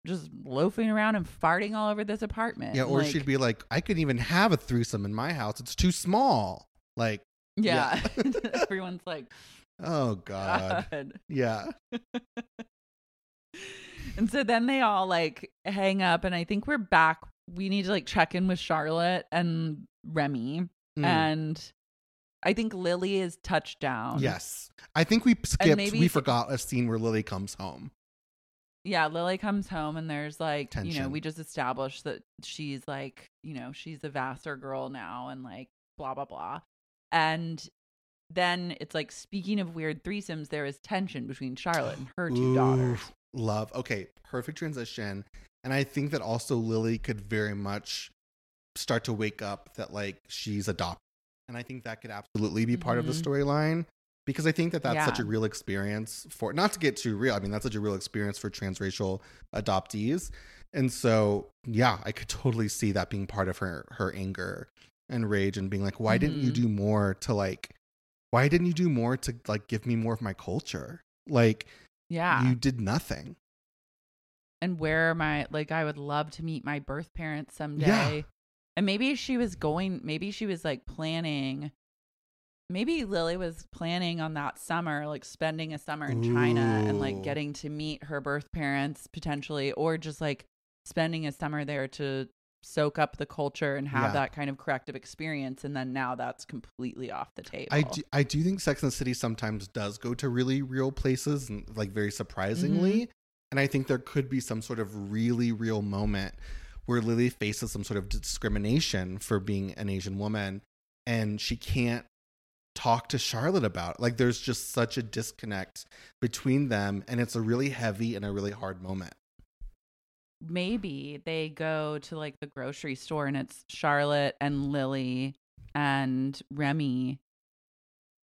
just loafing around and farting all over this apartment. yeah, or Like, she'd be like, I couldn't even have a threesome in my house. It's too small. Like, yeah. yeah. Everyone's like, oh god, God. yeah, And so then they all like hang up, and I think we're back. We need to like check in with Charlotte and Remy, Mm. and I think Lily is touchdown. yes. I think we skipped. maybe- we forgot a scene where Lily comes home. yeah. Lily comes home, and there's like you know we just established that she's like you know she's a Vassar girl now, and like blah blah blah, and then it's like speaking of weird threesomes, there is tension between Charlotte and her two daughters. Love. Okay, perfect transition. And I think that also Lily could very much start to wake up that like she's adopted. And I think that could absolutely be part of the Mhm. storyline because I think that that's such a real experience for not to get too real. I mean, that's such a real experience for transracial adoptees. And so, yeah, I could totally see that being part of her her anger and rage and being like, why didn't you Mhm. do more to like why didn't you do more to like give me more of my culture? Like Yeah, you did nothing. and where are my like I would love to meet my birth parents someday. Yeah. And maybe she was going maybe she was like planning maybe Lily was planning on that summer like spending a summer in China and like getting to meet her birth parents potentially or just like spending a summer there to soak up the culture and have Yeah. that kind of corrective experience and then now that's completely off the table. I do, I do think Sex and the City sometimes does go to really real places and like very surprisingly. Mm-hmm. And I think there could be some sort of really real moment where Lily faces some sort of discrimination for being an Asian woman and she can't talk to Charlotte about it. Like there's just such a disconnect between them and it's a really heavy and a really hard moment. Maybe they go to like the grocery store and it's Charlotte and Lily and Remy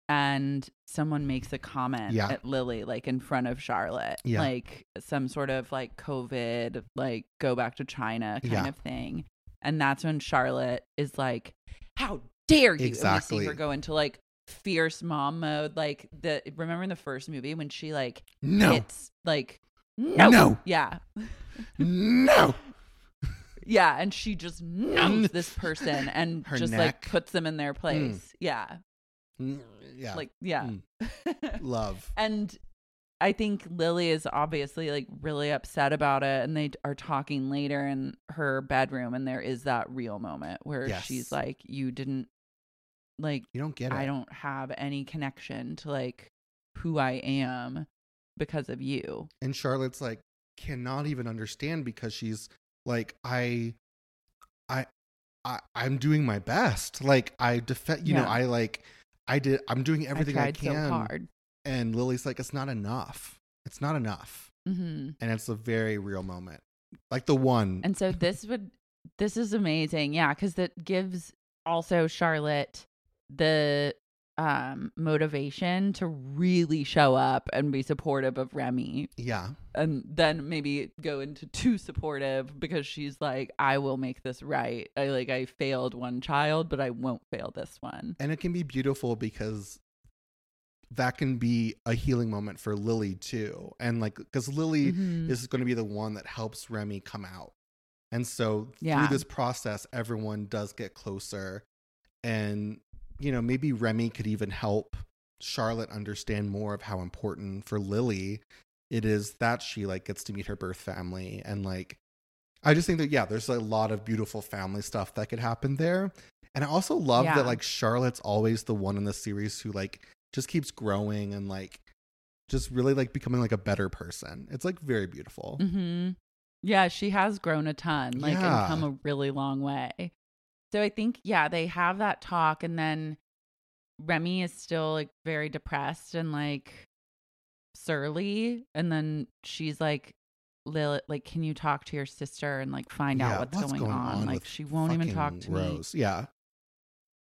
and someone makes a comment Yeah. at Lily like in front of Charlotte Yeah. like some sort of like covid like go back to China kind Yeah. of thing and that's when Charlotte is like how dare you and we Exactly. see her go into like fierce mom mode like the remember in the first movie when she like No. hits like no No. yeah no. Yeah, and she just knows this person and Her just neck. like puts them in their place. Yeah. Mm, Yeah. Like yeah. Mm. love. and I think Lily is obviously like really upset about it, and they are talking later in her bedroom, and there is that real moment where Yes. she's like, "You didn't like You don't get it. I don't have any connection to like who I am because of you." and Charlotte's like cannot even understand because she's like I I I I'm doing my best. Like I defend you know, I like I did I'm doing everything I, tried can. so hard. And Lily's like it's not enough. It's not enough. hmm And it's a very real moment. Like the one And so this would this is amazing. Yeah, cuz that gives also Charlotte the um motivation to really show up and be supportive of Remy yeah. and then maybe go into too supportive because she's like I will make this right. I like I failed one child, but I won't fail this one. And it can be beautiful because that can be a healing moment for Lily too. And like cuz Lily Mhm. is going to be the one that helps Remy come out. And so Yeah. through this process, everyone does get closer. And, you know, maybe Remy could even help Charlotte understand more of how important for Lily it is that she like gets to meet her birth family. And like, I just think that, yeah, there's a lot of beautiful family stuff that could happen there. And I also love Yeah. that like Charlotte's always the one in the series who like just keeps growing and like just really like becoming like a better person. It's like very beautiful. Mhm. Yeah, she has grown a ton, like Yeah. and come a really long way. So I think yeah, they have that talk and then Remy is still like very depressed and like surly and then she's like Lil like can you talk to your sister and like find Yeah, out what's, going, on? Like she won't even talk to me. Rose. Yeah.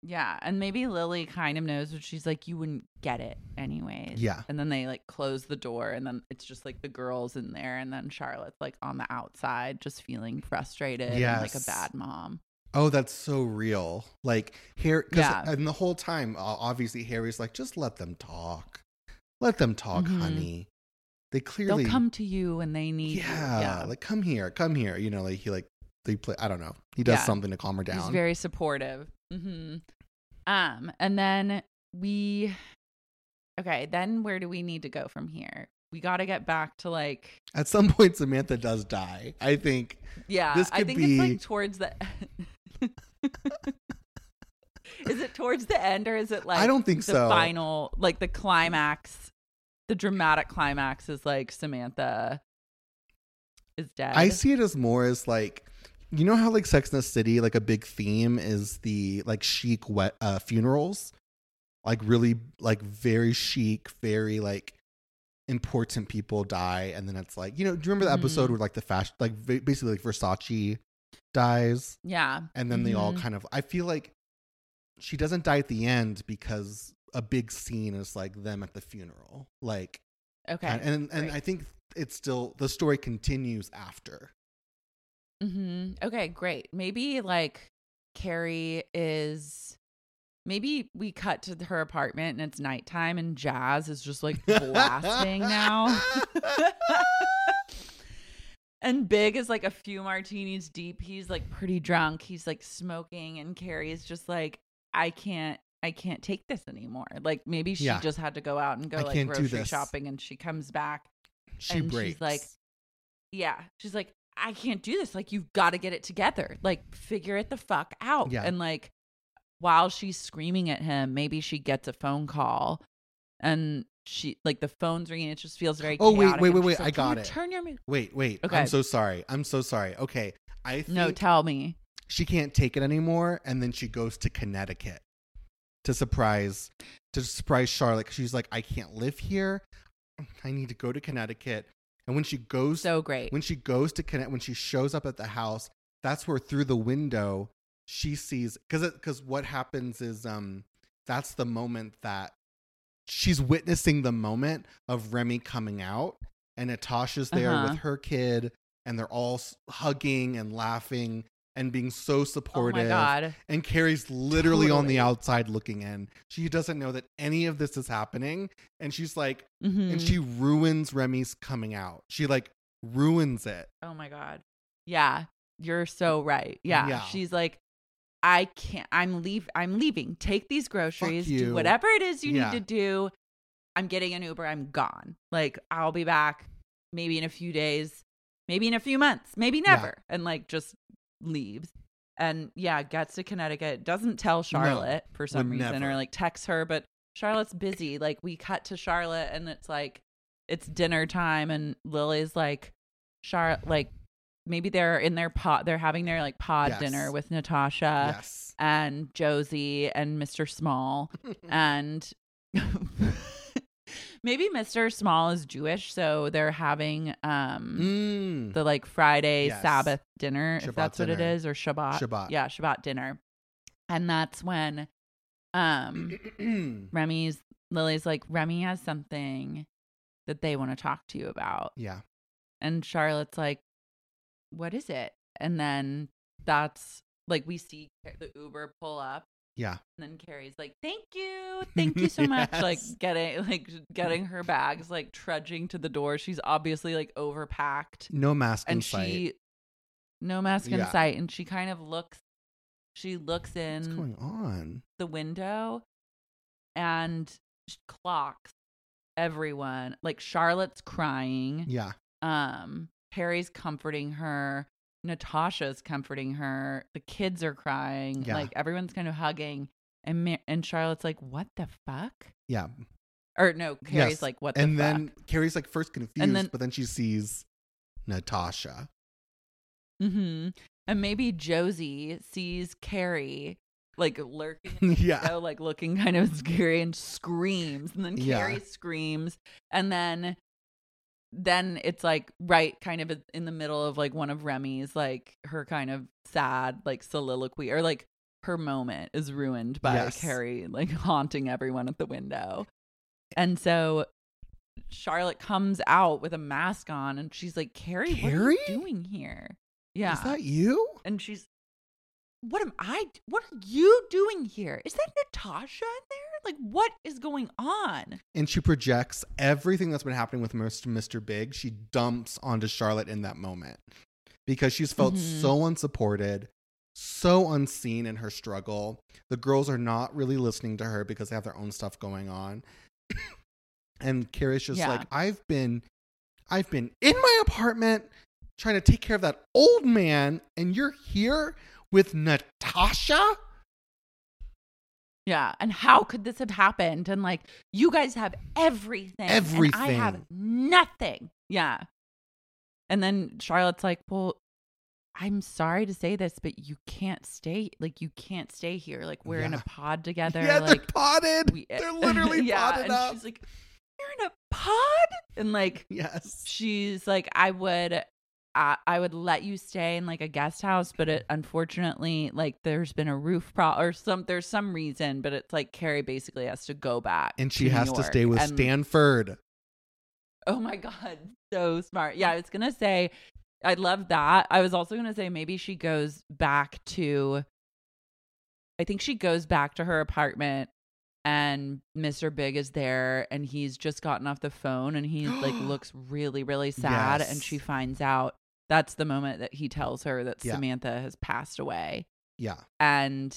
Yeah, and maybe Lily kind of knows, but she's like, you wouldn't get it anyways. Yeah. And then they like close the door, and then it's just like the girls in there, and then Charlotte's like on the outside, just feeling frustrated and like a bad mom. Oh, that's so real. Like cause, Yeah. and the whole time, obviously Harry's like, just let them talk, let them talk, Mhm. honey. They clearly, They'll come to you and they need yeah. Yeah, like come here, come here. You know, like he like they play. I don't know. He does Yeah. something to calm her down. he's very supportive. Mm-hmm. Um, and then we, okay, then where do we need to go from here? We got to get back to like At some point, Samantha does die. I think. Yeah, This I could think be- it's like towards the. is it towards the end or is it like I don't think the so. final like the climax, the dramatic climax is like Samantha is dead. I see it as more as like, you know how like Sex in the City, like a big theme is the like chic wet uh, funerals, like really like very chic, very like important people die, and then it's like you know, do you remember the episode Mhm. where like the fashion, like basically like Versace dies, Yeah, and then they all Mhm. kind of. I feel like she doesn't die at the end because a big scene is like them at the funeral, like okay, and and, and. I think it's still the story continues after. hmm Okay, great. Maybe like Carrie is. Maybe we cut to her apartment and it's nighttime and Jazz is just like blasting now. and Big is like a few martinis deep. He's like pretty drunk. He's like smoking and Carrie is just like, I can't. I can't take this anymore. Like maybe she Yeah. just had to go out and go I like can't do grocery this. shopping and she comes back She and breaks. she's like yeah she's like i can't do this like you've got to get it together like figure it the fuck out Yeah. and like while she's screaming at him maybe she gets a phone call and she like the phone's ringing it just feels very Oh, wait, wait, wait, wait, like, I got it." turn your mu-" Wait, wait. Okay. I'm so sorry. I'm so sorry. Okay. I think no tell me she can't take it anymore and then she goes to Connecticut to surprise to surprise Charlotte she's like I can't live here. I need to go to Connecticut. And when she goes so great when she goes to Connect when she shows up at the house, that's where through the window she sees cuz cuz what happens is um that's the moment that she's witnessing the moment of Remy coming out and Natasha's there Uh-huh. with her kid and they're all hugging and laughing and being so supportive. oh my god And Carrie's literally on the outside looking in. She doesn't know that any of this is happening. And she's like, Mhm. and she ruins Remy's coming out. She like ruins it. Oh my god. Yeah, you're so right. Yeah. Yeah. She's like I can't I'm leave I'm leaving. Take these groceries, do whatever it is you Yeah. need to do. I'm getting an Uber, I'm gone. Like I'll be back maybe in a few days, maybe in a few months, maybe Yeah. never. And like just leaves. And yeah, gets to Connecticut, doesn't tell Charlotte for some reason never. or like texts her, but Charlotte's busy. Like we cut to Charlotte and it's like it's dinner time and Lily's like Char like maybe they're in their pod they're having their like pod Yes. dinner with Natasha yes. and Josie and Mr. Small and maybe Mr. Small is Jewish so they're having um Mm. the like Friday Yes. Sabbath dinner if Shabbat that's what it is or Shabbat Shabbat. yeah Shabbat dinner and that's when um Remy's Lily's like Remy has something that they want to talk to you about yeah. and Charlotte's like, "What is it?" And then that's like we see the Uber pull up, Yeah. and then Carrie's like, "Thank you, thank you so much." Like getting like getting her bags, like trudging to the door. She's obviously like overpacked, No mask in and sight. she no mask in Yeah. sight, and she kind of looks. She looks What's in going on? the window and clocks everyone. Like Charlotte's crying Yeah. um Perry's comforting her, Natasha's comforting her, the kids are crying, Yeah. like everyone's kind of hugging and Ma- and Charlotte's like what the fuck? Yeah. Or no, Carrie's Yes. like what the and fuck? then Carrie's like first confused, and then- but then she sees Natasha. mhm. And maybe Josie sees Carrie like lurking Yeah. window, like looking kind of scary and screams and then Yeah. Carrie screams and then then it's like right kind of in the middle of like one of Remy's like her kind of sad like soliloquy or like her moment is ruined by Yes. Carrie like haunting everyone at the window. And so Charlotte comes out with a mask on and she's like, Carrie, what are Carrie? you doing here? Yeah. Is that you? and she's what am I what are you doing here? Is that Natasha in there? Like what is going on? And she projects everything that's been happening with Mr. Mr. Big. She dumps onto Charlotte in that moment because she's felt Mhm. so unsupported, so unseen in her struggle. The girls are not really listening to her because they have their own stuff going on. and Carrie's just Yeah. like, I've been, I've been in my apartment trying to take care of that old man, and you're here with Natasha. Yeah. And how could this have happened? And like you guys have everything. and I have nothing. Yeah. And then Charlotte's like, Well, I'm sorry to say this, but you can't stay like you can't stay here. Like we're in a pod together. yeah, like they're potted. we- they're literally yeah, potted and up. She's like, You're in a pod? And like yes. she's like i would I, I would let you stay in like a guest house but it unfortunately like there's been a roof problem or some there's some reason but it's like carrie basically has to go back and she New has to stay with And- Stanford. oh my god so smart yeah i was gonna say i love that i was also gonna say maybe she goes back to i think she goes back to her apartment and Mr. Big is there and he's just gotten off the phone and he like looks really really sad and she finds out that's the moment that he tells her that Yeah. Samantha has passed away Yeah. and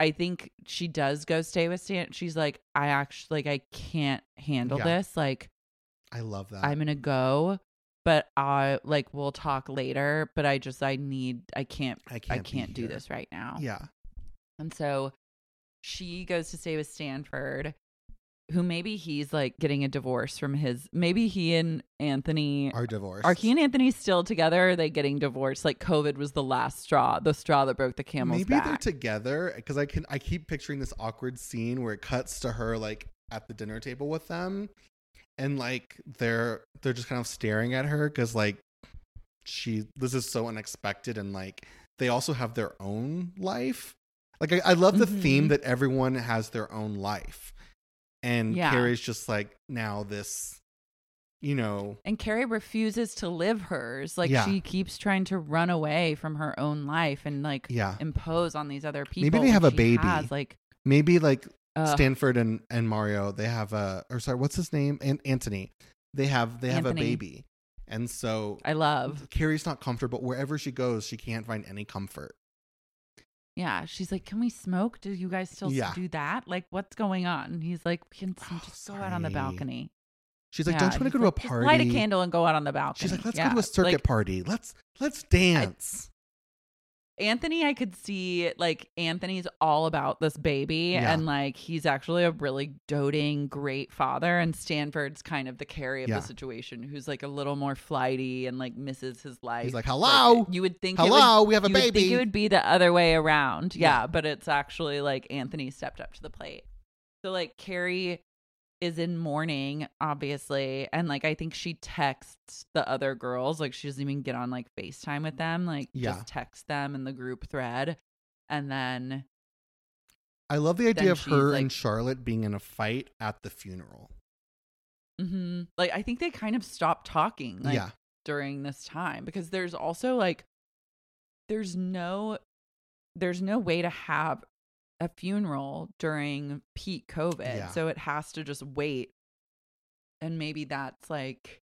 I think she does go stay with Stan. She's like I actually like I can't handle Yeah. this like I love that. I'm going to go but I like we'll talk later but I just I need I can't I I can't, be can't do here. this right now. Yeah. And so she goes to stay with Stanford, who maybe he's like getting a divorce from his. Maybe he and Anthony are divorced. are he and Anthony still together? Are they getting divorced? Like COVID was the last straw, the straw that broke the camel's Maybe they're together because I can. I keep picturing this awkward scene where it cuts to her like at the dinner table with them, and like they're they're just kind of staring at her because like she this is so unexpected and like they also have their own life. Like I, I love the Mhm. theme that everyone has their own life, and Yeah. Carrie's just like now this, you know, and Carrie refuses to live hers. Like Yeah. she keeps trying to run away from her own life and like Yeah. impose on these other people. Maybe they have a baby. has, like maybe like Ugh. Stanford and, and Mario, they have a or sorry, what's his name? An- Anthony. They have they have Anthony. a baby, and so I love. Carrie's not comfortable wherever she goes. She can't find any comfort. Yeah, she's like, "Can we smoke? Do you guys still Yeah. do that? Like, what's going on?" And he's like, "We can s- Oh, just go out on the sorry. balcony." She's like, don't you want to he's go to a like, "Just party? Light a candle and go out on the balcony. She's like, let's Yeah, go to a circuit like, party. Let's let's dance. Anthony, I could see like Anthony's all about this baby, Yeah. and like he's actually a really doting, great father. And Stanford's kind of the Carrie of Yeah. the situation, who's like a little more flighty and like misses his life. He's like, "Hello? you would think, it would- Hello, we have a you would think baby." it would be the other way around, yeah, Yeah. But it's actually like Anthony stepped up to the plate. So like Carrie is in mourning, obviously, and like I think she texts the other girls, like she doesn't even get on like FaceTime with them, like Yeah. just text them in the group thread, and then I love the idea of her like- and Charlotte being in a fight at the funeral. mhm, like I think they kind of stopped talking, like yeah. during this time because there's also like there's no there's no way to have a funeral during peak covid Yeah. so it has to just wait and maybe that's like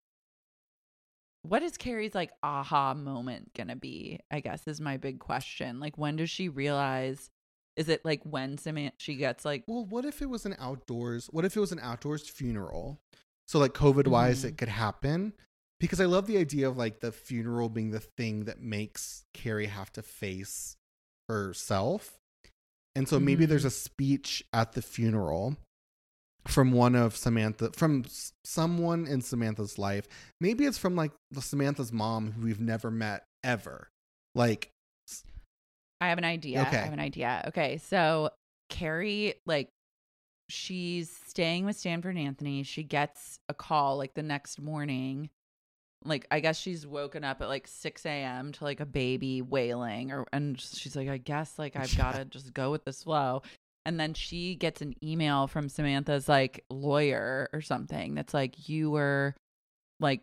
what is carrie's like aha moment gonna be i guess is my big question like when does she realize is it like when Samantha she gets like Well, what if it was an outdoors? What if it was an outdoors funeral? So like COVID wise, Mhm. it could happen. Because I love the idea of like the funeral being the thing that makes Carrie have to face herself. And so maybe Mhm. there's a speech at the funeral from one of Samantha from someone in Samantha's life. Maybe it's from like the Samantha's mom who we've never met ever. Like I have an idea. Okay. I have an idea. Okay. So Carrie, like, she's staying with Stanford and Anthony. She gets a call like the next morning. Like, I guess she's woken up at like 6 a.m. to like a baby wailing, or and she's like, I guess like I've got to just go with this flow. And then she gets an email from Samantha's like lawyer or something that's like, you were like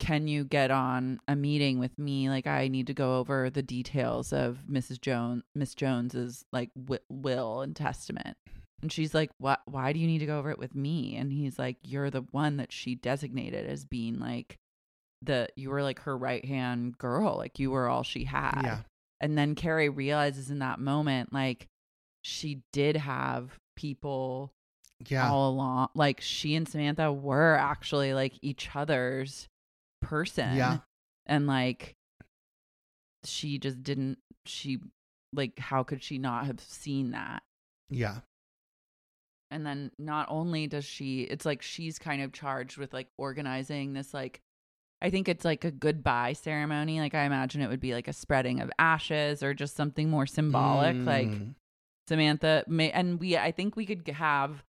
can you get on a meeting with me like i need to go over the details of mrs jones miss jones's like wi- will and testament and she's like what why do you need to go over it with me and he's like you're the one that she designated as being like the you were like her right hand girl like you were all she had yeah. and then carrie realizes in that moment like she did have people Yeah. all along. Like she and Samantha were actually like each other's person. Yeah. And like she just didn't she like how could she not have seen that? Yeah. And then not only does she it's like she's kind of charged with like organizing this like I think it's like a goodbye ceremony. Like I imagine it would be like a spreading of ashes or just something more symbolic. Like Mm. Samantha may, and we I think we could have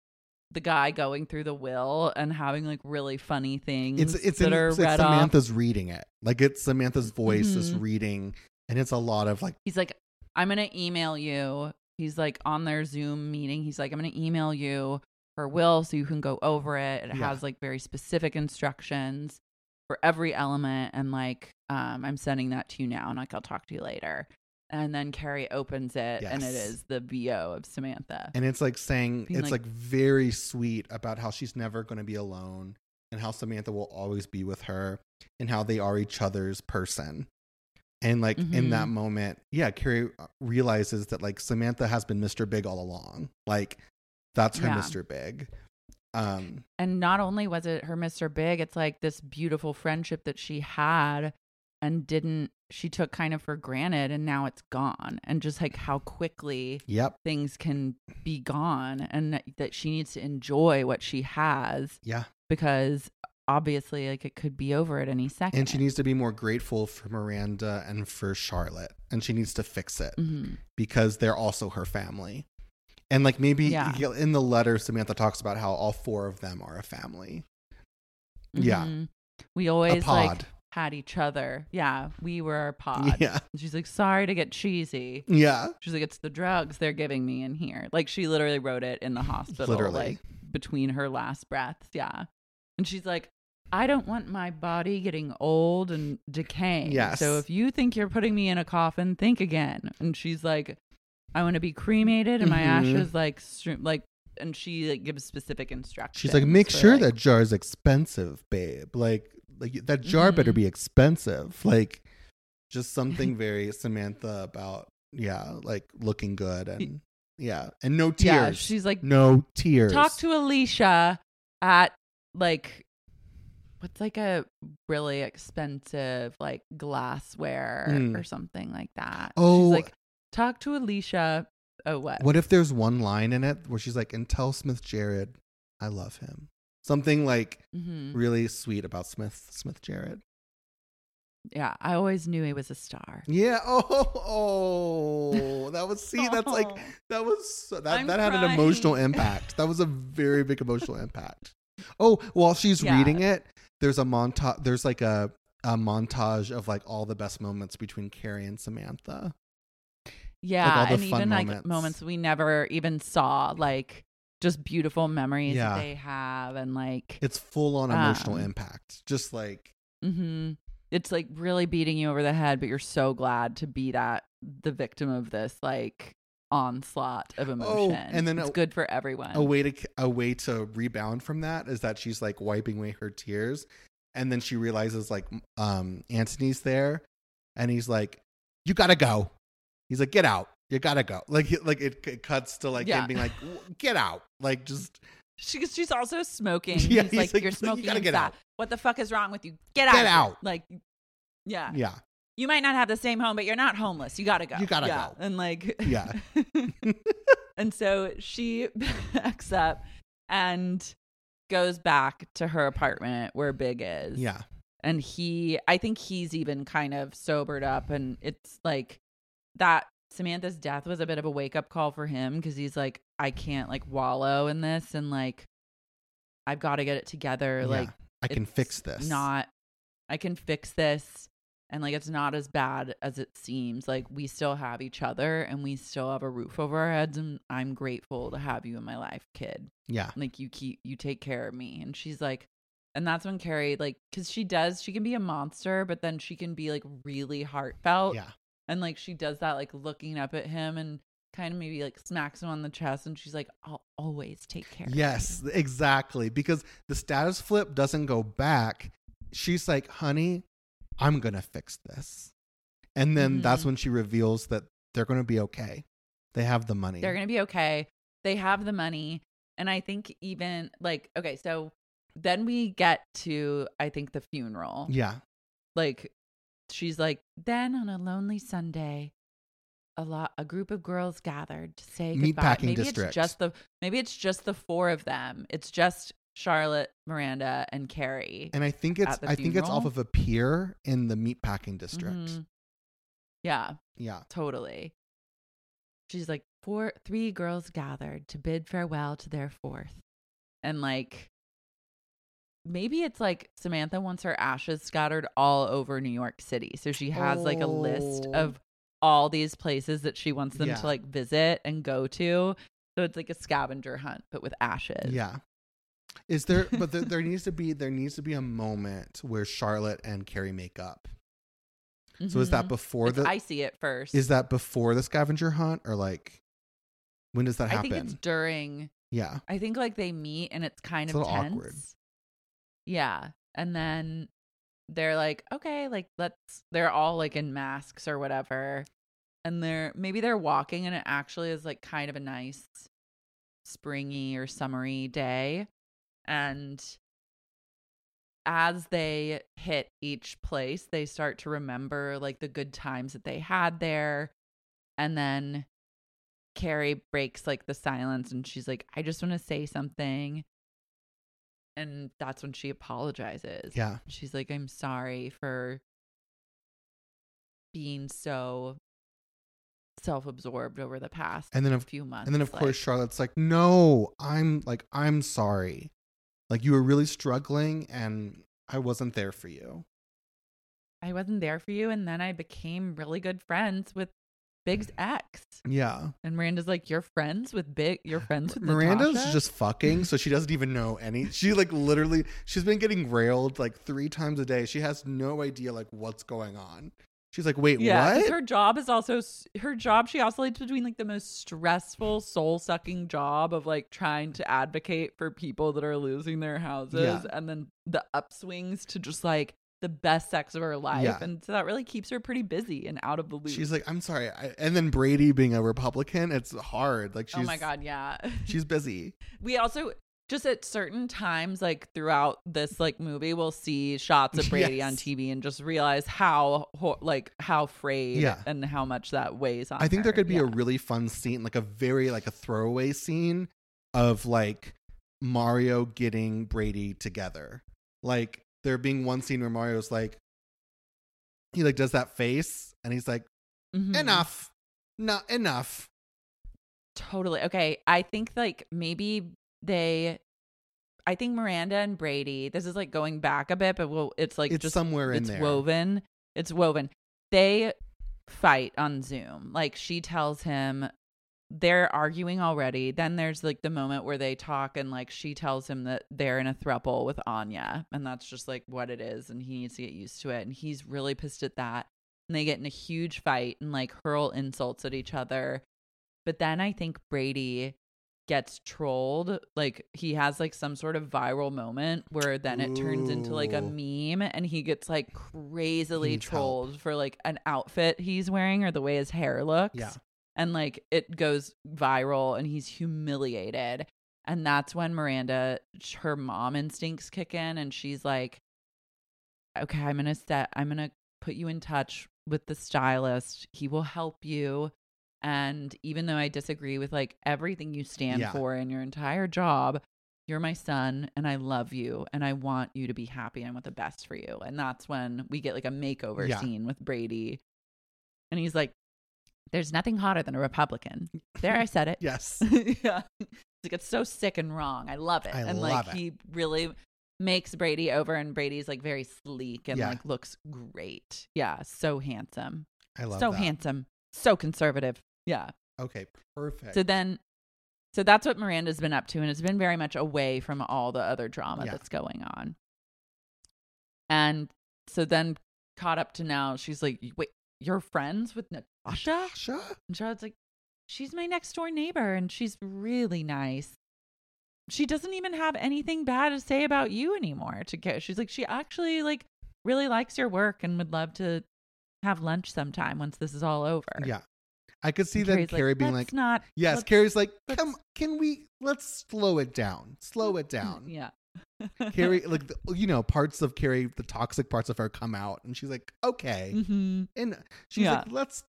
the guy going through the will and having like really funny things it's it's, that in, are it's read off. Samantha's reading it. Like it's Samantha's voice is Mhm. reading, and it's a lot of like He's like, I'm gonna email you. He's like on their Zoom meeting. He's like, I'm gonna email you her will so you can go over it. It Yeah. has like very specific instructions for every element, and like, um, I'm sending that to you now, and like I'll talk to you later. And then Carrie opens it, and it is the VO of Samantha. and it's like saying Being it's like- like, very sweet about how she's never going to be alone and how Samantha will always be with her and how they are each other's person. And like in that Mhm. moment, yeah, Carrie uh, realizes that like Samantha has been Mr. Big all along. Like that's her Yeah. Mr. Big. Um and not only was it her Mr. Big, it's like this beautiful friendship that she had and didn't she took kind of for granted and now it's gone and just like how quickly yep. things can be gone and that- that she needs to enjoy what she has Yeah. because obviously like it could be over at any second. And she needs to be more grateful for Miranda and for Charlotte. And she needs to fix it. Mhm. because they're also her family. And like maybe Yeah. in the letter, Samantha talks about how all four of them are a family. Yeah. Mhm. We always like had each other. Yeah, we were our pod. Yeah. And she's like, sorry to get cheesy. Yeah. She's like, it's the drugs they're giving me in here. Like she literally wrote it in the hospital, Literally. like between her last breaths. Yeah. And she's like, I don't want my body getting old and decaying. Yes. So if you think you're putting me in a coffin, think again. And she's like, I want to be cremated and my Mhm. ashes like str- like. And she like gives specific instructions. She's like, make for, sure like- that jar is expensive, babe. Like, like that jar better Mhm. be expensive. Like, just something very Samantha about yeah, like looking good and yeah, and no tears. Yeah, she's like, no tears. talk to Alicia at like what's like a really expensive like glassware Mm. or something like that. Oh. She's like, talk to Alicia. Oh, what? What if there's one line in it where she's like, and tell Smith Jerrod I love him. Something like hmm really sweet about Smith Smith Jerrod. Yeah, I always knew he was a star. Yeah. Oh, oh, that was see. That's like Oh. that was so- that I'm that had an emotional impact. That was a very big emotional impact. Oh, while she's Yeah. reading it, there's a montage. There's like a a montage of like all the best moments between Carrie and Samantha. Yeah, the and even like moments. moments we never even saw, like just beautiful memories Yeah. that they have, and like It's full on emotional Um, impact. Just like mm-hmm. It's like really beating you over the head, but you're so glad to be that the victim of this like onslaught of emotion. Oh, and then it's a- good for everyone. a way to a way to rebound from that is that she's like wiping away her tears and then she realizes like um Anthony's there and he's like you got to go. He's like get out. You got to go. Like like it, it cuts to like Yeah. him being like get out. Like just She, she's also smoking. Yeah, he's, he's like, like, you're "You smoking. gotta get out." What the fuck is wrong with you? Get out. Get out. Like, yeah. yeah. You might not have the same home, but you're not homeless. You gotta go. You gotta Yeah. go. And like, Yeah. and so she backs up and goes back to her apartment where Big is. Yeah. and he i think he's even kind of sobered up and it's like that samantha's death was a bit of a wake-up call for him because he's like i can't like wallow in this and like i've got to get it together Yeah. like I can fix this. not i can fix this and like it's not as bad as it seems like we still have each other and we still have a roof over our heads and i'm grateful to have you in my life kid Yeah. like you keep you take care of me and she's like and that's when carrie like because she does she can be a monster but then she can be like really heartfelt Yeah. And like she does that like looking up at him and kind of maybe like smacks him on the chest and she's like i'll always take care Yes, of you exactly. Because the status flip doesn't go back. She's like, honey, I'm going to fix this. And then that's Mhm. when she reveals that they're going to be okay. They have the money. they're gonna be okay they have the money and i think even like okay so then we get to i think the funeral yeah. like she's like then on a lonely sunday a lot a group of girls gathered to say goodbye Meatpacking maybe district. it's just the maybe it's just the four of them it's just charlotte miranda and carrie And I think it's I think it's off of a pier in the meatpacking district. Mhm. yeah Yeah. totally she's like four three girls gathered to bid farewell to their fourth and like maybe it's like samantha wants her ashes scattered all over new york city so she has like a list Oh. of all these places that she wants them Yeah. to like visit and go to so it's like a scavenger hunt but with ashes Yeah. Is there but there, there needs to be there needs to be a moment where Charlotte and Carrie make up. So is that Mhm. before the see it first is that before the scavenger hunt or like when does that happen? i think it's during yeah. I think like they meet and it's kind It's of tense. awkward. Yeah. And then they're like, okay, like let's they're all like in masks or whatever. And they're maybe they're walking and it actually is like kind of a nice springy or summery day. And as they hit each place, they start to remember like the good times that they had there. And then Carrie breaks like the silence and she's like, I just want to say something. And that's when she apologizes. Yeah. She's like, I'm sorry for being so self absorbed over the past And then of- few months. And then of like- course Charlotte's like, "No, I'm like I'm sorry. Like you were really struggling and I wasn't there for you." I wasn't there for you. And then I became really good friends with Big's ex. Yeah. And Miranda's like, You're friends with Big, you're friends with Miranda's Natasha?" just fucking, so she doesn't even know any. She like literally, she's been getting railed like three times a day. She has no idea like what's going on. She's like, wait, Yeah, what? her job is also her job. She oscillates between like the most stressful, soul sucking job of like trying to advocate for people that are losing their houses, Yeah. and then the upswings to just like the best sex of her life. Yeah. And so that really keeps her pretty busy and out of the loop. She's like, I'm sorry. I, and then Brady being a Republican, it's hard. Like she's oh my God, yeah. she's busy. we also just at certain times like throughout this like movie we'll see shots of brady on tv and just realize how ho- like how frayed Yeah. and how much that weighs on I think there could be a really fun scene, like a very like a throwaway scene of like Mario getting Brady together. Like there being one scene where Mario's like he like does that face and he's like, Mhm. enough. Not enough. totally okay i think like maybe they i think miranda and brady this is like going back a bit but well it's like it's just somewhere in it's there. woven it's woven they fight on zoom like she tells him they're arguing already then there's like the moment where they talk and like she tells him that they're in a throuple with anya and that's just like what it is and he needs to get used to it and he's really pissed at that and they get in a huge fight and like hurl insults at each other but then i think brady gets trolled like he has like some sort of viral moment where then it turns into like a meme and he gets like crazily needs help. trolled for like an outfit he's wearing or the way his hair looks Yeah. And like it goes viral and he's humiliated and that's when miranda her mom instincts kick in and she's like okay i'm gonna set i'm gonna put you in touch with the stylist he will help you and even though i disagree with like everything you stand Yeah. for in your entire job you're my son and i love you and i want you to be happy and i want the best for you and that's when we get like a makeover Yeah. scene with brady and he's like there's nothing hotter than a republican there i said it Yes. yeah. It's like it's so sick and wrong. I love it. I and like it. he really makes Brady over and Brady's like very sleek and Yeah. like looks great. Yeah, so handsome. I love so that. handsome. So conservative. Yeah. Okay, perfect. So then so that's what Miranda's been up to and it's been very much away from all the other drama Yeah. that's going on. And so then caught up to now, she's like, "Wait, you're friends with Natasha?" Sure. And Charlotte's like, she's my next door neighbor and she's really nice. She doesn't even have anything bad to say about you anymore to care. She's like, she actually like really likes your work and would love to have lunch sometime once this is all over. Yeah. I could see that then Carrie's like, Carrie being like, not yes, Carrie's like, come, can we, let's slow it down. Slow it down. Yeah. Carrie, like, the, you know, parts of Carrie, the toxic parts of her come out. And she's like, okay. hmm And she's Yeah. like, let's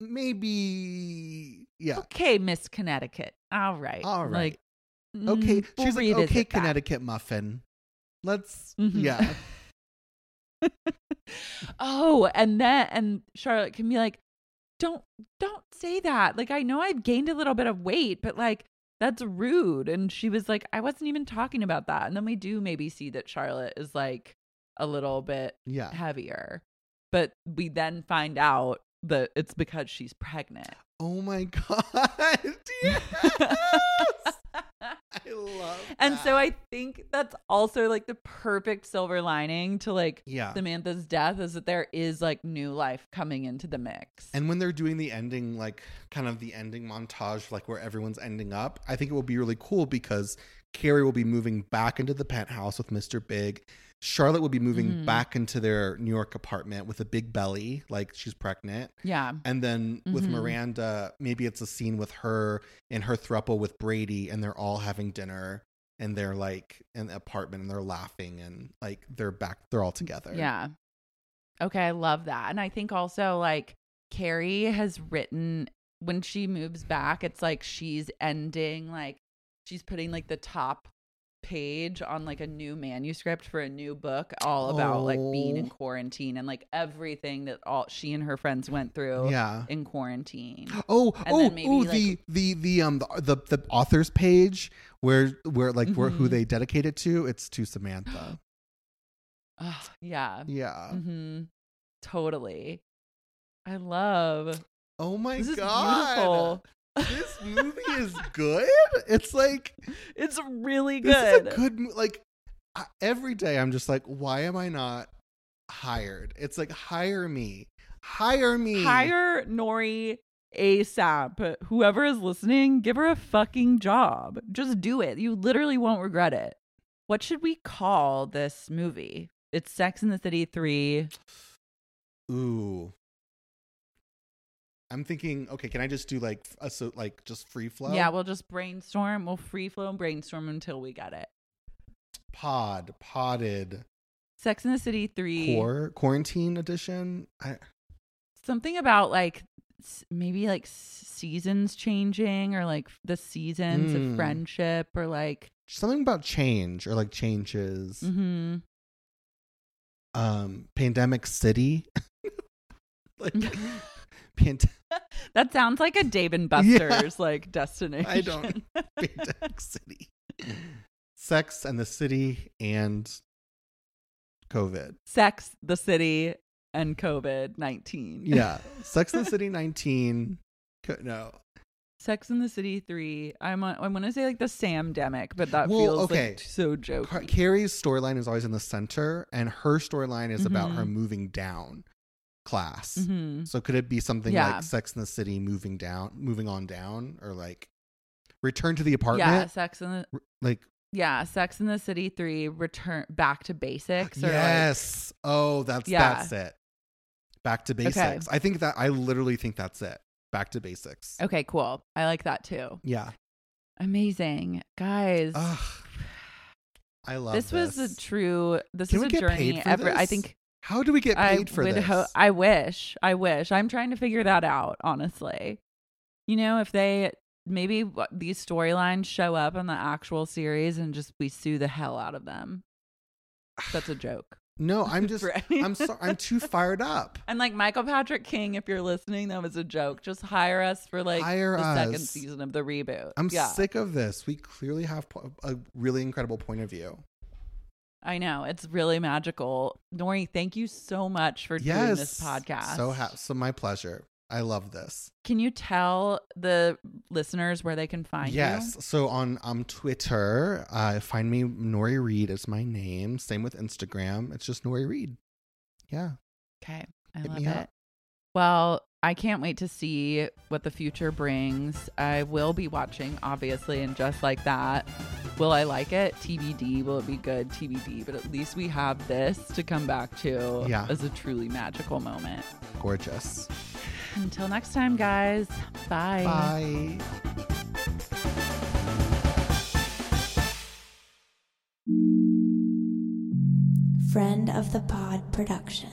maybe, yeah. Okay, Miss Connecticut. All right. All right. Like, Okay. mm, we'll she's like, okay, that. Connecticut muffin. Let's, Mhm. yeah. oh, and then and Charlotte can be like, "Don't don't say that." Like I know I've gained a little bit of weight, but like that's rude. And she was like, "I wasn't even talking about that." And then we do maybe see that Charlotte is like a little bit Yeah. heavier, but we then find out that it's because she's pregnant. Oh my God. Yes. I love and so. I think that's also like the perfect silver lining to like Yeah. Samantha's death is that there is like new life coming into the mix. And when they're doing the ending, like kind of the ending montage, like where everyone's ending up, I think it will be really cool because Carrie will be moving back into the penthouse with Mr. Big. Charlotte would be moving Mhm. back into their New York apartment with a big belly, like she's pregnant. yeah. And then with Mhm. Miranda, maybe it's a scene with her and her throuple with Brady, and they're all having dinner and they're like in the apartment and they're laughing and like they're back, they're all together. Yeah. Okay, I love that. And I think also like Carrie has written when she moves back, it's like she's ending like she's putting like the top page on like a new manuscript for a new book all about like being in Oh. quarantine and like everything that all she and her friends went through Yeah. in quarantine. Oh, And oh, maybe, oh! like- the the the um the, the the author's page where where like where who Mhm. they dedicate it to? It's to Samantha. Oh, yeah. Yeah. Mhm. Totally. I love. Oh my This is god! beautiful. This movie is good. It's like It's really this good. is a good like every day. I'm just like, why am I not hired? It's like hire me, hire me, Hire Nori ASAP. Whoever is listening, give her a fucking job. Just do it. You literally won't regret it. What should we call this movie? It's Sex in the City 3. Ooh. I'm thinking, okay, can I just do like a so like just free flow? Yeah, we'll just brainstorm. We'll free flow and brainstorm until we get it. pod, potted, Sex in the City 3. core, quarantine edition. I Something about like maybe like seasons changing or like the seasons Mm. of friendship or like something about change or like changes. hmm Um, pandemic city. like pand- That sounds like a Dave and Yeah. Buster's like destination. I don't pandemic city. Sex and the city and COVID. Sex, the city, and COVID 19. Yeah. Sex and the City 19. Co- No. Sex in the City 3. I'm on, I want to say like the Sam Demic, but that Well, feels okay. like so jokey. Carrie's storyline is always in the center, and her storyline is about Mhm. her moving down class. hmm So could it be something Yeah. like Sex in the City moving down, moving on down, or like return to the Apartment? Yeah? Sex in the Like yeah, Sex in the City 3 return back to basics or like yes. oh, that's Yeah. that's it. Back to basics. I think that I literally think that's it. Back to basics. Okay, cool. I like that too. Yeah. Amazing. Guys. Ugh. I love this, this. was a true this Can is a journey paid for ever I think How do we get I paid for would this? ho- I wish. I wish. I'm trying to figure that out, honestly. You know, if they maybe these storylines show up in the actual series and just we sue the hell out of them. That's a joke. no, I'm just I'm sorry I'm too fired up. And like Michael Patrick King, if you're listening, that was a joke. Just hire us for like Hire the second season of the reboot. I'm yeah, sick of this. We clearly have a really incredible point of view. I know it's really magical. Nori, thank you so much for yes, doing this podcast. So ha- so my pleasure. I love this. Can you tell the listeners where they can find yes. you? Yes. So on um Twitter, uh, find me Nori Reed is my name. Same with Instagram. It's just Nori Reed. Yeah. Okay. I Hit love it. up. Well, I can't wait to see what the future brings. I will be watching, obviously, and just like that. Will I like it? TBD. Will it be good? TBD. But at least we have this to come back to Yeah. as a truly magical moment. Gorgeous. Until next time, guys. Bye. Bye. Friend of the Pod Productions.